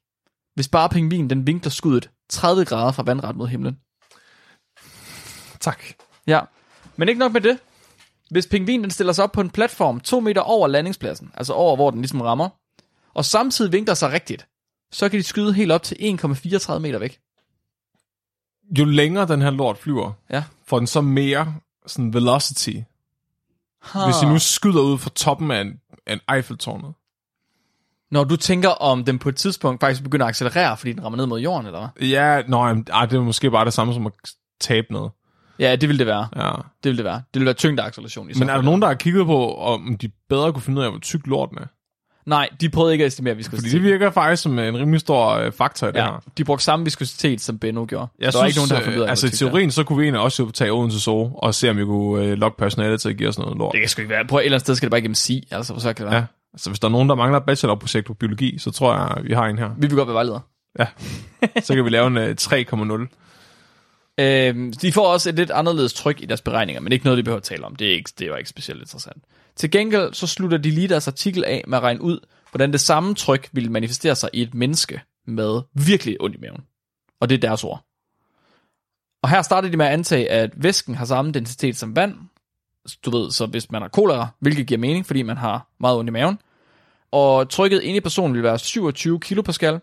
hvis bare pingvinen den vinkler skuddet 30 grader fra vandret mod himlen. Tak. Ja, men ikke nok med det. Hvis pingvinen stiller sig op på en platform 2 meter over landingspladsen, altså over hvor den ligesom rammer, og samtidig vinkler sig rigtigt, så kan de skyde helt op til 1,34 meter væk. Jo længere den her lort flyver, Ja. får den så mere sådan velocity. Hvis I nu skyder ud fra toppen af en, af en Eiffeltårnet. Når du tænker om den på et tidspunkt faktisk begynder at accelerere, fordi den rammer ned mod jorden, eller hvad? Ja, jamen, ej, det er måske bare det samme som at tabe noget. Ja, det vil det være. Ja. Det vil det være. Det vil være tyngdeacceleration i Men er der nogen, der har kigget på, om de bedre kunne finde ud af, hvor tyk lorten er? Nej, de prøvede ikke at estimere viskositet. Fordi det virker faktisk som en rimelig stor øh, faktor i det Ja, her. de brugte samme viskositet, som Benno gjorde. Jeg der synes, ikke nogen, der har fundet øh, altså i det er. teorien, så kunne vi egentlig også tage Odense Zoo og se, om vi kunne øh, lokke personalet til at give os noget lort. Det kan sgu ikke være. Prøv et eller andet sted skal det bare igennem sig. Altså, så kan det være. Ja. Altså hvis der er nogen, der mangler et bachelorprojekt på biologi, så tror jeg, vi har en her. Vi vil godt være vejledere. Så kan vi lave en øh, 3,0. Øh, de får også et lidt anderledes tryk i deres beregninger, men ikke noget, de behøver at tale om. Det, er ikke, det var ikke specielt interessant. Til gengæld så slutter de lige deres artikel af med at regne ud, hvordan det samme tryk ville manifestere sig i et menneske med virkelig ondt i maven. Og det er deres ord. Og her starter de med at antage, at væsken har samme densitet som vand. Du ved, så hvis man har kolera, hvilket giver mening, fordi man har meget ondt i maven. Og trykket inde i personen vil være 27 kilopascal.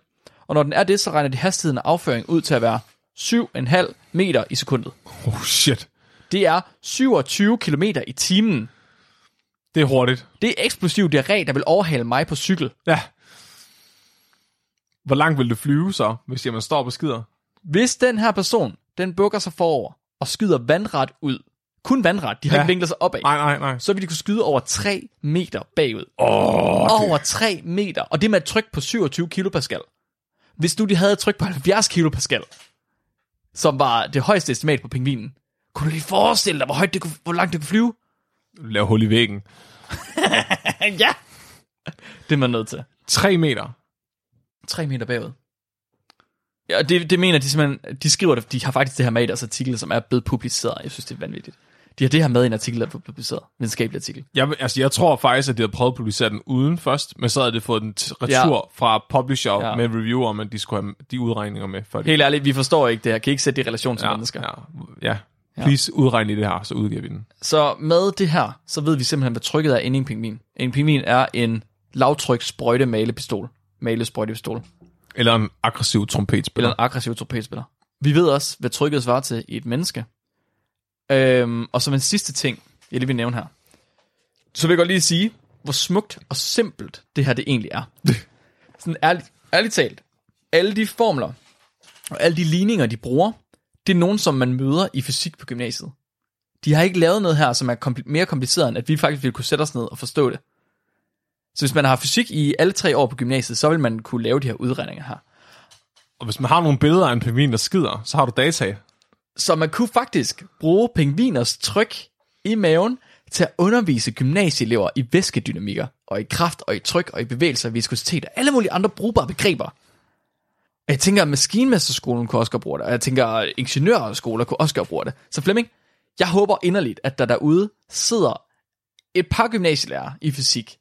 Og når den er det, så regner de hastigheden af afføring ud til at være 7,5 meter i sekundet. Oh shit. Det er 27 km i timen. Det er hurtigt. Det er eksplosiv diarré, der vil overhale mig på cykel. Ja. Hvor langt vil det flyve så, hvis man står på skider? Hvis den her person, den bukker sig forover og skyder vandret ud, kun vandret, de har Ja. ikke vinklet sig opad, Nej, nej, nej. så vil de kunne skyde over 3 meter bagud. Oh, Over 3 meter, og det med et tryk på 27 kilopascal. Hvis nu de havde et tryk på 70 kilopascal, som var det højeste estimat på pingvinen, Kunne du lige forestille dig, hvor højt det kunne, hvor langt det kunne flyve? Lave hul i væggen. [laughs] ja! Det er man nødt til. 3 meter. 3 meter bagud. Ja, det, det mener de simpelthen, de skriver det, de har faktisk det her med i deres artikel, som er blevet publiceret. Jeg synes, det er vanvittigt. De har det her med i en artikel, der er publiceret. Videnskabelig artikel. Jeg, altså, jeg tror faktisk, at de havde prøvet at publicere den uden først, men så havde de fået den t- retur ja. fra publisher Ja. ja. med reviewer, om at de skulle have de udregninger med. Før Helt ærligt, vi forstår ikke det her. Kan I ikke sætte det i relation til ja, mennesker? ja, ja. Please udregn lige det her, så udgiver vi den. Så med det her, så ved vi simpelthen, hvad trykket er inde i en pingvin. En pingvin er en lavtryk sprøjte malepistol. Malesprøjtepistol. Eller en aggressiv trompetspiller. Eller en aggressiv trompetspiller. Vi ved også, hvad trykket svarer til i et menneske. Øhm, og som en sidste ting, jeg lige vil nævne her, så vil jeg godt lige sige, hvor smukt og simpelt det her det egentlig er. Sådan ærligt, ærligt talt, alle de formler og alle de ligninger, de bruger, det er nogen, som man møder i fysik på gymnasiet. De har ikke lavet noget her, som er kompl- mere kompliceret, end at vi faktisk ville kunne sætte os ned og forstå det. Så hvis man har fysik i alle tre år på gymnasiet, så vil man kunne lave de her udregninger her. Og hvis man har nogle billeder af en pingvin, der skider, så har du data. Så man kunne faktisk bruge pingviners tryk i maven til at undervise gymnasieelever i væskedynamikker, og i kraft, og i tryk, og i bevægelser, og viskositet, og alle mulige andre brugbare begreber. Og jeg tænker, at maskinmesterskolen kunne også godt bruge det, og jeg tænker, at ingeniørskoler kunne også godt bruge det. Så Flemming, jeg håber inderligt, at der derude sidder et par gymnasielærer i fysik,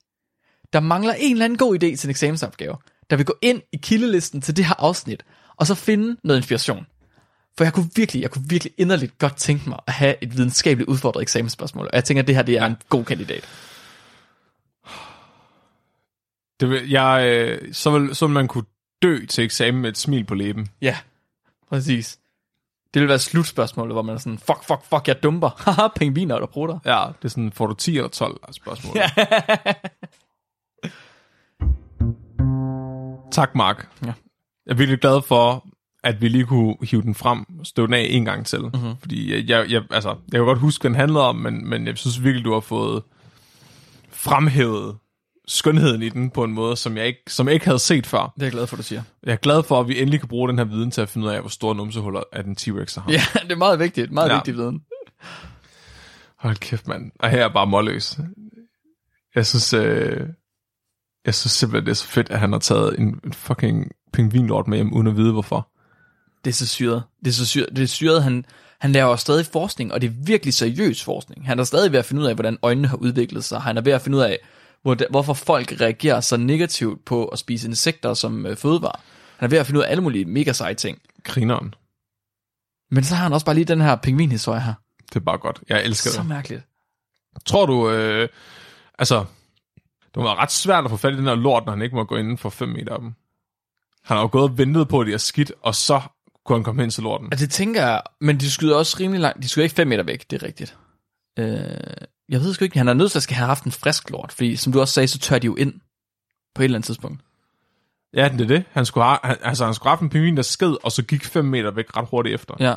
der mangler en eller anden god idé til en eksamensopgave, der vil gå ind i kildelisten til det her afsnit, og så finde noget inspiration. For jeg kunne virkelig, jeg kunne virkelig inderligt godt tænke mig at have et videnskabeligt udfordret eksamensspørgsmål. Og jeg tænker, at det her det er en god kandidat. Det vil, jeg, øh, så, vil, så vil man kunne dø til eksamen med et smil på læben. Ja, præcis. Det vil være slutspørgsmålet, hvor man er sådan, fuck, fuck, fuck, jeg dumper. [laughs] Haha, pingviner, der prutter. Ja, det er sådan, får du 10 eller 12 er spørgsmål. Tak, Mark. Ja. Jeg er virkelig glad for, at vi lige kunne hive den frem støve den af en gang til. Mm-hmm. Fordi jeg, jeg, altså, jeg kan godt huske, hvad den handlede om, men, men jeg synes virkelig, du har fået fremhævet skønheden i den på en måde, som jeg ikke, som jeg ikke havde set før. Det er jeg glad for, du siger. Jeg er glad for, at vi endelig kan bruge den her viden til at finde ud af, hvor store numsehuller at en T-Rex har. Ja, det er meget vigtigt. Meget ja. Vigtig viden. Hold kæft, mand. Og her er bare målløs. Jeg synes, øh, jeg synes simpelthen, det er så fedt, at han har taget en, en fucking pingvinlort med hjem, uden at vide hvorfor. Det er så syret. Det er så syret. Det er syret. Han, han laver stadig forskning, og det er virkelig seriøs forskning. Han er stadig ved at finde ud af, hvordan øjnene har udviklet sig. Han er ved at finde ud af, hvor, hvorfor folk reagerer så negativt på at spise insekter som øh, fødevare. Han er ved at finde ud af alle mulige mega seje ting. Grineren. Men så har han også bare lige den her pingvinhistorie her. Det er bare godt. Jeg elsker Så det. mærkeligt. Tror du, øh, altså, det var ret svært at få fat i den her lort, når han ikke må gå inden for 5 meter af dem. Han har jo gået og ventet på, at de er skidt, og så kunne han komme hen til lorten. Og det tænker jeg, men de skyder også rimelig langt. De skyder ikke 5 meter væk, det er rigtigt. Øh, jeg ved sgu ikke, han er nødt til at skal have haft en frisk lort, fordi som du også sagde, så tør de jo ind på et eller andet tidspunkt. Ja, det er det. Han skulle have, han, altså, han skulle have haft en pingvin, der sked, og så gik 5 meter væk ret hurtigt efter. Ja.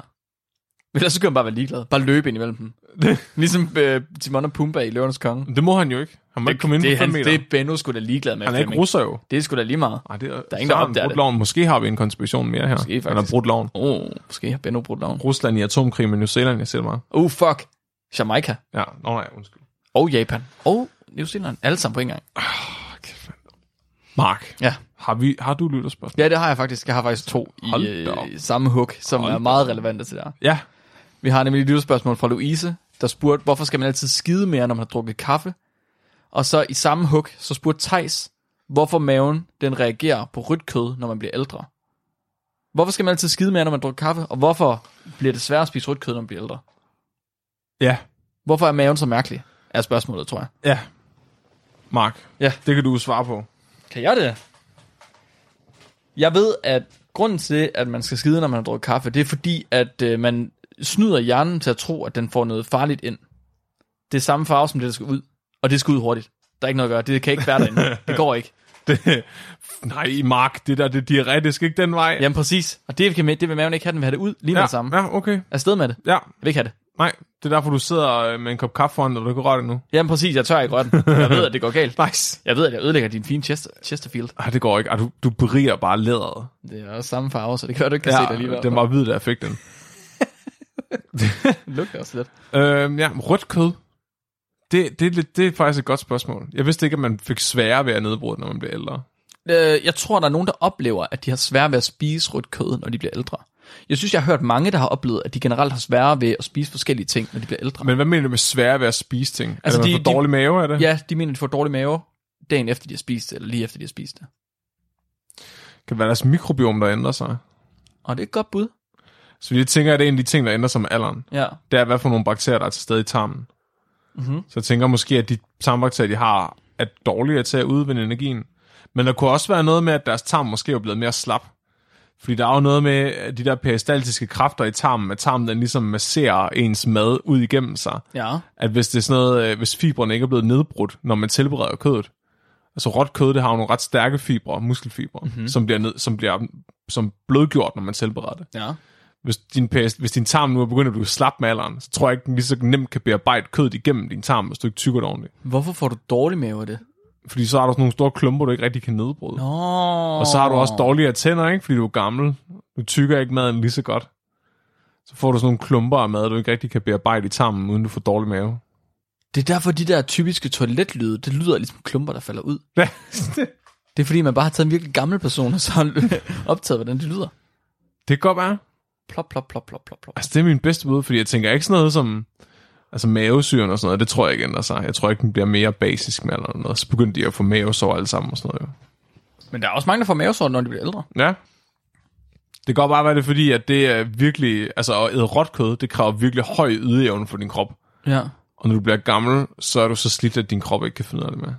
Men ellers så kan han bare være ligeglad. Bare løbe ind imellem dem. [laughs] Ligesom øh, Timon og Pumba i Løvernes Konge. Det må han jo ikke. Han må ikke komme ind det, på 5 han, meter. det er Benno sgu da ligeglad med. han er ikke russer jo. Det er sgu da lige meget. Nej, det er, Der er ingen, der opdager det. Loven. Måske har vi en konspiration mere her. Måske, Han har faktisk. brudt loven. Åh, oh, måske har Benno brudt loven. Rusland i atomkrig med New Zealand, jeg det meget. Oh, fuck. Jamaica. Ja, nå nej, undskyld. Og Japan. Og New Zealand. Alle sammen på en gang. Mark, Ja. har, vi, har du lytterspørgsmål? Ja, det har jeg faktisk. Jeg har faktisk to i, Hold op. øh, i samme hook, som Hold er meget relevante til det her. Ja. Vi har nemlig et lytterspørgsmål fra Louise, der spurgte, hvorfor skal man altid skide mere, når man har drukket kaffe? Og så i samme hook, så spurgte Tejs, hvorfor maven den reagerer på rødt kød, når man bliver ældre. Hvorfor skal man altid skide mere, når man drikker kaffe? Og hvorfor bliver det sværere at spise rødt kød, når man bliver ældre? Ja. Hvorfor er maven så mærkelig? Er spørgsmålet, tror jeg. Ja. Mark, Ja. det kan du svare på. Kan jeg det? Jeg ved, at grunden til, at man skal skide, når man har drukket kaffe, det er fordi, at øh, man snyder hjernen til at tro, at den får noget farligt ind. Det er samme farve, som det, der skal ud. Og det skal ud hurtigt. Der er ikke noget at gøre. Det kan ikke være derinde. Det går ikke. [laughs] Det, nej, Mark, det der, det diarré, det skal ikke den vej. Jamen præcis. Og det, kan, det vil maven ikke have, den vil have det ud lige med ja, det samme. ja, okay. Afsted med det. Ja, Jeg vil ikke have det. nej, det er derfor, du sidder øh, med en kop kaffe foran, og du kan røre det nu. Jamen præcis, jeg tør ikke røre den. Jeg ved, at det går galt. [laughs] Nice. Jeg ved, at jeg ødelægger din fine Chester, Chesterfield. Ej, det går ikke. Ej, du, du beriger bare læderet. Det er også samme farve, så det kan du ikke kan se det alligevel. den var hvid, da jeg fik den. det [laughs] lugter også lidt. Øhm, ja, rødt kød. Det, det, er lidt, det er faktisk et godt spørgsmål. Jeg vidste ikke, at man fik sværere ved at nedbryde, når man bliver ældre. Øh, jeg tror, der er nogen, der oplever, at de har svært ved at spise rødt kød, når de bliver ældre. Jeg synes, jeg har hørt mange, der har oplevet, at de generelt har sværere ved at spise forskellige ting, når de bliver ældre. Men hvad mener du med sværere ved at spise ting? Altså, er det, de- man får dårlig mave af det? Ja, de mener, de får dårlig mave dagen efter, de har spist det, eller lige efter, de har spist det. Kan det være deres mikrobiom, der ændrer sig? Og det er et godt bud. Så jeg tænker, at det er en af de ting, der ændrer sig med alderen. Ja. Det er, hvad for nogle bakterier, der er til stede i tarmen. Mm-hmm. Så jeg tænker måske, at de tarmbakterier, de har, er dårligere til at udvinde energien. Men der kunne også være noget med, at deres tarm måske er blevet mere slap. Fordi der er jo noget med de der peristaltiske kræfter i tarmen, at tarmen den ligesom masserer ens mad ud igennem sig. Ja. At hvis det er sådan noget, øh, hvis fibrene ikke er blevet nedbrudt, når man tilbereder kødet. Altså råt kød, det har jo nogle ret stærke fibre, muskelfibre, mm-hmm. som, bliver ned, som bliver som blødgjort, når man tilbereder det. Ja. Hvis din, peris- hvis din tarm nu er begyndt at blive slap med alderen, så tror jeg ikke, den lige så nemt kan bearbejde kødet igennem din tarm, hvis du ikke tykker det ordentligt. Hvorfor får du dårlig mave af det? Fordi så har du sådan nogle store klumper, du ikke rigtig kan nedbryde. Nå. Og så har du også dårligere tænder, ikke? Fordi du er gammel. Du tykker ikke maden lige så godt. Så får du sådan nogle klumper af mad, du ikke rigtig kan bearbejde i tarmen, uden du får dårlig mave. Det er derfor, de der typiske toiletlyde, det lyder ligesom klumper, der falder ud. [laughs] Ja, Det er fordi, man bare har taget en virkelig gammel person, og så har [laughs] optaget, hvordan det lyder. det kan godt være. Plop, plop, plop, plop, plop, plop. Altså, det er min bedste bud, fordi jeg tænker ikke sådan noget som... Altså mavesyren og sådan noget, det tror jeg ikke ændrer sig. Jeg tror ikke, den bliver mere basisk med eller noget. Så begynder de at få mavesår alle sammen og sådan noget. Jo. Men der er også mange, der får mavesår, når de bliver ældre. Ja. Det kan godt bare være det, fordi at det er virkelig... Altså at æde råt kød, det kræver virkelig høj ydeevne for din krop. Ja. Og når du bliver gammel, så er du så slidt, at din krop ikke kan finde ud af det med.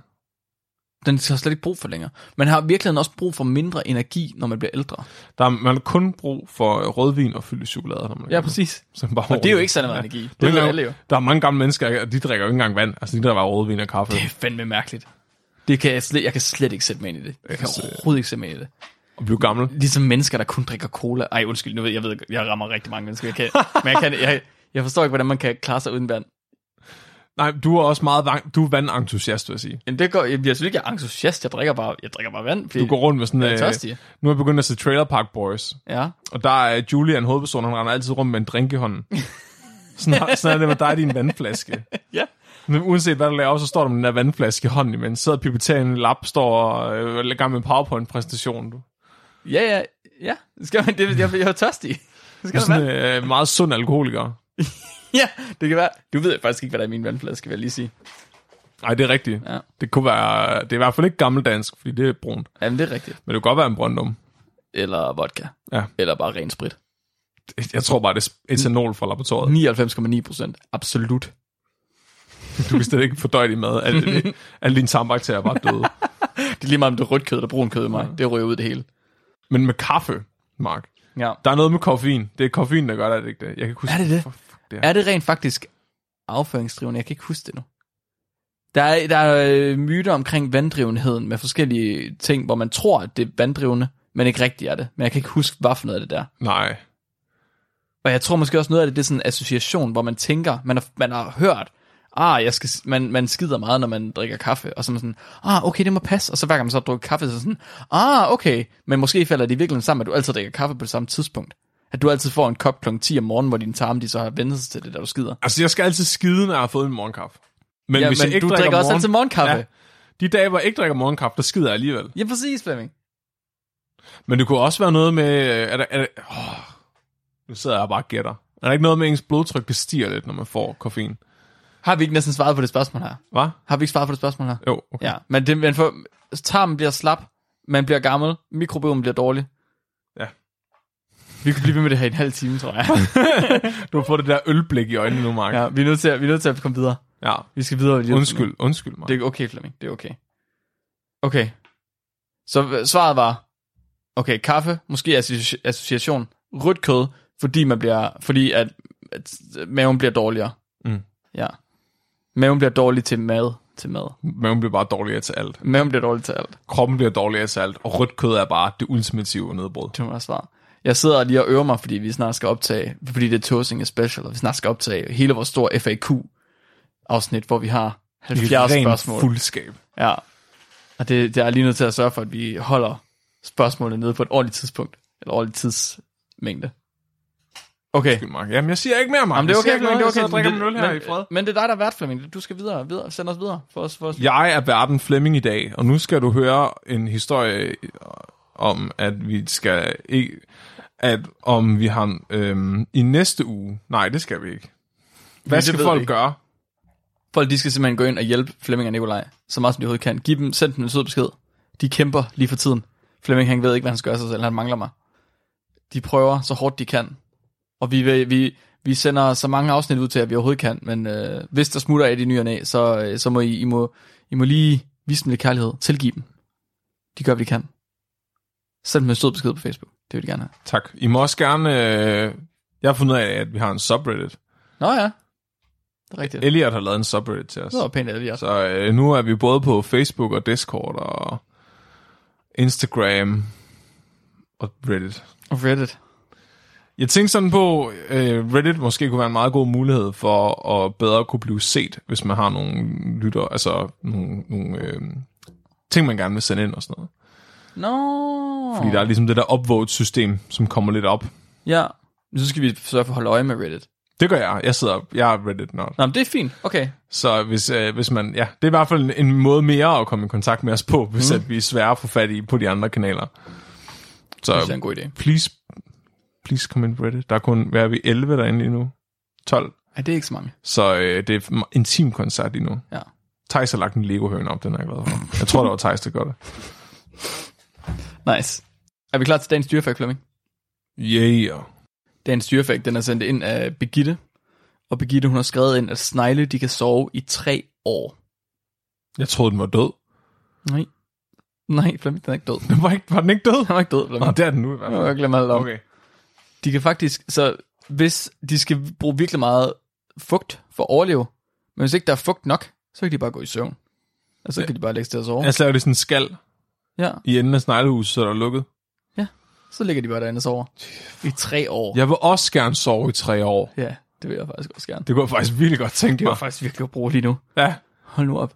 Den har slet ikke brug for længere. Man har virkelig også brug for mindre energi, når man bliver ældre. Der er, man har kun brug for rødvin og fyldt chokolade, når man er Ja, præcis. Så bare Og det er jo ikke særlig meget energi. Det, er ved jo- alle jo. Der er mange gamle mennesker, og de drikker jo ikke engang vand. Altså, de drikker bare rødvin og kaffe. Det er fandme mærkeligt. Det kan jeg, slet, jeg kan slet ikke sætte mig ind i det. Jeg kan overhovedet ikke sætte mig ind i det. Og blive gammel. Ligesom mennesker, der kun drikker cola. Ej, undskyld, nu ved jeg, ved, jeg rammer rigtig mange mennesker. Jeg kan, men jeg, kan, jeg, jeg forstår ikke, hvordan man kan klare sig uden vand. Nej, du er også meget vand, du er vandentusiast, vil jeg sige. Jamen, det går, jeg bliver selvfølgelig ikke entusiast. Jeg drikker bare, jeg drikker bare vand. Du går rundt med sådan... jeg er Øh, nu er jeg begyndt at se Trailer Park Boys. Ja. Og der er Julian hovedpersonen, han render altid rundt med en drink i hånden. [laughs] Sådan, sådan er det med dig, din vandflaske. Ja. Men uanset hvad du laver, så står der med den der vandflaske i hånden, imens sidder pipetalen i lap, står og øh, er gang med en PowerPoint-præsentation. Du. Ja, ja, ja. Det Skal man, det, jeg, jeg er tørstig. Det Du er skal sådan være. en øh, meget sund alkoholiker. [laughs] [laughs] Ja, det kan være. Du ved faktisk ikke, hvad der er i min vandflaske, vil jeg lige sige. Nej, det er rigtigt. Ja. Det kunne være, det er i hvert fald ikke gammeldansk, fordi det er brunt. Jamen, det er rigtigt. Men det kunne godt være en brøndum. Eller vodka. Ja. Eller bare ren sprit. Jeg tror bare, det er etanol fra laboratoriet. 99,9 procent. Absolut. [laughs] Du kan slet ikke fordøje din mad. Alle, [laughs] alle dine tarmbakterier er bare døde. Det er lige meget, om det er rødt kød eller brun kød i mig. Det ryger ud det hele. Men med kaffe, Mark, Ja. der er noget med koffein. Det er koffein, der gør det, ikke det? Jeg kan huske, Er det det? For, det er. Er det rent faktisk afføringsdrivende? Jeg kan ikke huske det nu. Der er, der er øh, myter omkring vanddrivenheden med forskellige ting, hvor man tror, at det er vanddrivende, men ikke rigtigt er det. Men jeg kan ikke huske, hvad for noget af det der. Nej. Og jeg tror måske også noget af det, det er sådan en association, hvor man tænker, man har, man har hørt, ah, jeg skal, man, man skider meget, når man drikker kaffe, og så er man sådan, ah, okay, det må passe, og så hver gang man så drukker kaffe, så sådan, ah, okay, men måske falder det i virkeligheden sammen, at du altid drikker kaffe på det samme tidspunkt. At du altid får en kop kl. 10 om morgenen, hvor dine tarme, de så har vendt sig til det, der du skider. Altså, jeg skal altid skide, når jeg har fået en morgenkaffe. Men Ja, hvis men jeg ikke du drikker også altid morgenkaffe. Ja, de dage, hvor jeg ikke drikker morgenkaffe, der skider jeg alligevel. Ja, præcis, Flemming. Men det kunne også være noget med... øh, Er der, er der, åh, nu sidder jeg og bare gætter. Er der ikke noget med, at ens blodtryk det stiger lidt, når man får koffein? Har vi ikke næsten svaret på det spørgsmål her? Hvad? Har vi ikke svaret på det spørgsmål her? Jo, okay. Ja, men, det, men for, tarmen bliver slap, man bliver gammel, mikrobiomen bliver dårlig. Vi kan blive ved med det her i en halv time, tror jeg. [laughs] Du har fået det der ølblik i øjnene nu, Mark. ja, vi er nødt til at, vi er nødt til at komme videre. ja. Vi skal videre. lige. Undskyld, undskyld, Mark. Det er okay, Flemming. Det er okay. Okay. Så svaret var, okay, kaffe, måske associ- association, rødt kød, fordi man bliver, fordi at, at maven bliver dårligere. Mm. Ja. Maven bliver dårlig til mad. Til mad. Maven bliver bare dårligere til alt. Maven bliver dårlig til alt. Kroppen bliver dårligere til alt. Og rødt kød er bare det ultimative nedbrud. Det var svar. Jeg sidder lige og øver mig, fordi vi snart skal optage, fordi det er Toasting Special, og vi snart skal optage hele vores store FAQ-afsnit, hvor vi har 70 Ren spørgsmål. fuldskab. Ja. Og det, det er jeg lige nødt til at sørge for, at vi holder spørgsmålene nede på et ordentligt tidspunkt, eller ordentligt tidsmængde. Okay. Undskyld, Mark. Jamen, jeg siger ikke mere, Mark. Jamen, det er Jeg okay, siger ikke mere, det er jeg okay. og drikker Men min øl her men, i fred. Men det er dig, der er vært, Flemming. Du skal videre, videre. Send os videre. For os, for os. Jeg er verden Flemming i dag, og nu skal du høre en historie om, at vi skal ikke, at om vi har øhm, i næste uge. Nej, det skal vi ikke. Hvad skal folk ikke. gøre? Folk, de skal simpelthen gå ind og hjælpe Flemming og Nikolaj, så meget som de overhovedet kan. Giv dem, send dem en sød besked. De kæmper lige for tiden. Flemming, han ved ikke, hvad han skal gøre sig selv. Han mangler mig. De prøver så hårdt de kan. Og vi, vil, vi, vi sender så mange afsnit ud til, at vi overhovedet kan. Men øh, hvis der smutter af de nye og næ, så, øh, så må I, I, må, I må lige vise dem lidt kærlighed. Tilgive dem. De gør, hvad de kan. Send dem en sød besked på Facebook. Det vil de gerne have. Tak. I må også gerne... Øh, jeg har fundet af, at vi har en subreddit. Nå ja. Det er rigtigt. Elliot har lavet en subreddit til os. Det var pænt, også. Så øh, nu er vi både på Facebook og Discord og Instagram og Reddit. Og Reddit. Jeg tænkte sådan på, øh, Reddit måske kunne være en meget god mulighed for at bedre kunne blive set, hvis man har nogle lytter, altså nogle, nogle øh, ting, man gerne vil sende ind og sådan noget. Nå. Fordi der er ligesom det der upvote-system, som kommer lidt op. Ja. Så skal vi sørge for at holde øje med Reddit. Det gør jeg. Jeg sidder, jeg er reddit nørd. Nå, men det er fint. Okay. Så hvis, øh, hvis man, ja, det er i hvert fald en, en måde mere at komme i kontakt med os på, hvis mm. at vi er svære at få fat i på de andre kanaler. Det synes jeg er Så en god idé. please, please come in Reddit. Der er kun, hvad er vi, 11 derinde lige nu? 12. Ej, det er ikke så mange. Så øh, det er en intim koncert lige nu. Ja. Thijs har lagt en Lego-høne op, den er jeg glad for. Jeg tror, det var Thijs, der gør det. Nice. Er vi klar til dagens dyrefakt, Flemming? Yeah. Dagens dyrefakt, den er sendt ind af Begitte. Og Begitte, hun har skrevet ind, at snegle, de kan sove i tre år. Jeg troede, den var død. Nej. Nej, Flemming, den er ikke død. Den var, ikke, var den ikke død? Den var ikke død, Nå, Flemming. det er den nu i hvert fald. Jeg glemmer alt om. Okay. De kan faktisk, så hvis de skal bruge virkelig meget fugt for at overleve, men hvis ikke der er fugt nok, så kan de bare gå i søvn. Og så kan de bare lægge sig til at sove. Jeg laver det sådan en skal Ja, i enden af sneglehuset, så der er lukket. så ligger de bare derinde og sover. I tre år. Jeg vil også gerne sove i tre år. Ja, det vil jeg faktisk også gerne. Det kunne jeg faktisk virkelig godt tænke Det var mig. faktisk virkelig at bruge lige nu. Ja, Hold nu op.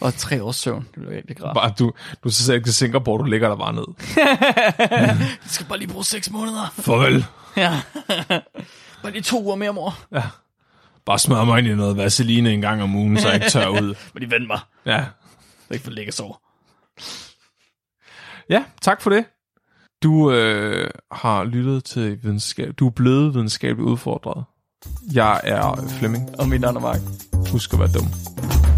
Og tre års søvn. Det bliver virkelig rart. bare du, du så ikke til Singapore, du ligger der bare ned. [laughs] Du skal bare lige bruge seks måneder. Farvel. Ja. [laughs] bare lige to uger mere, mor. Bare smør mig ind i noget vaseline en gang om ugen, så jeg ikke tør ud. Men de venter mig. Ja. Så ikke for ligge og sove. Ja, tak for det. Du øh, har lyttet til videnskab. Du er blevet videnskabeligt udfordret. Jeg er Flemming. Og min navn er Mark. Husk at være dum.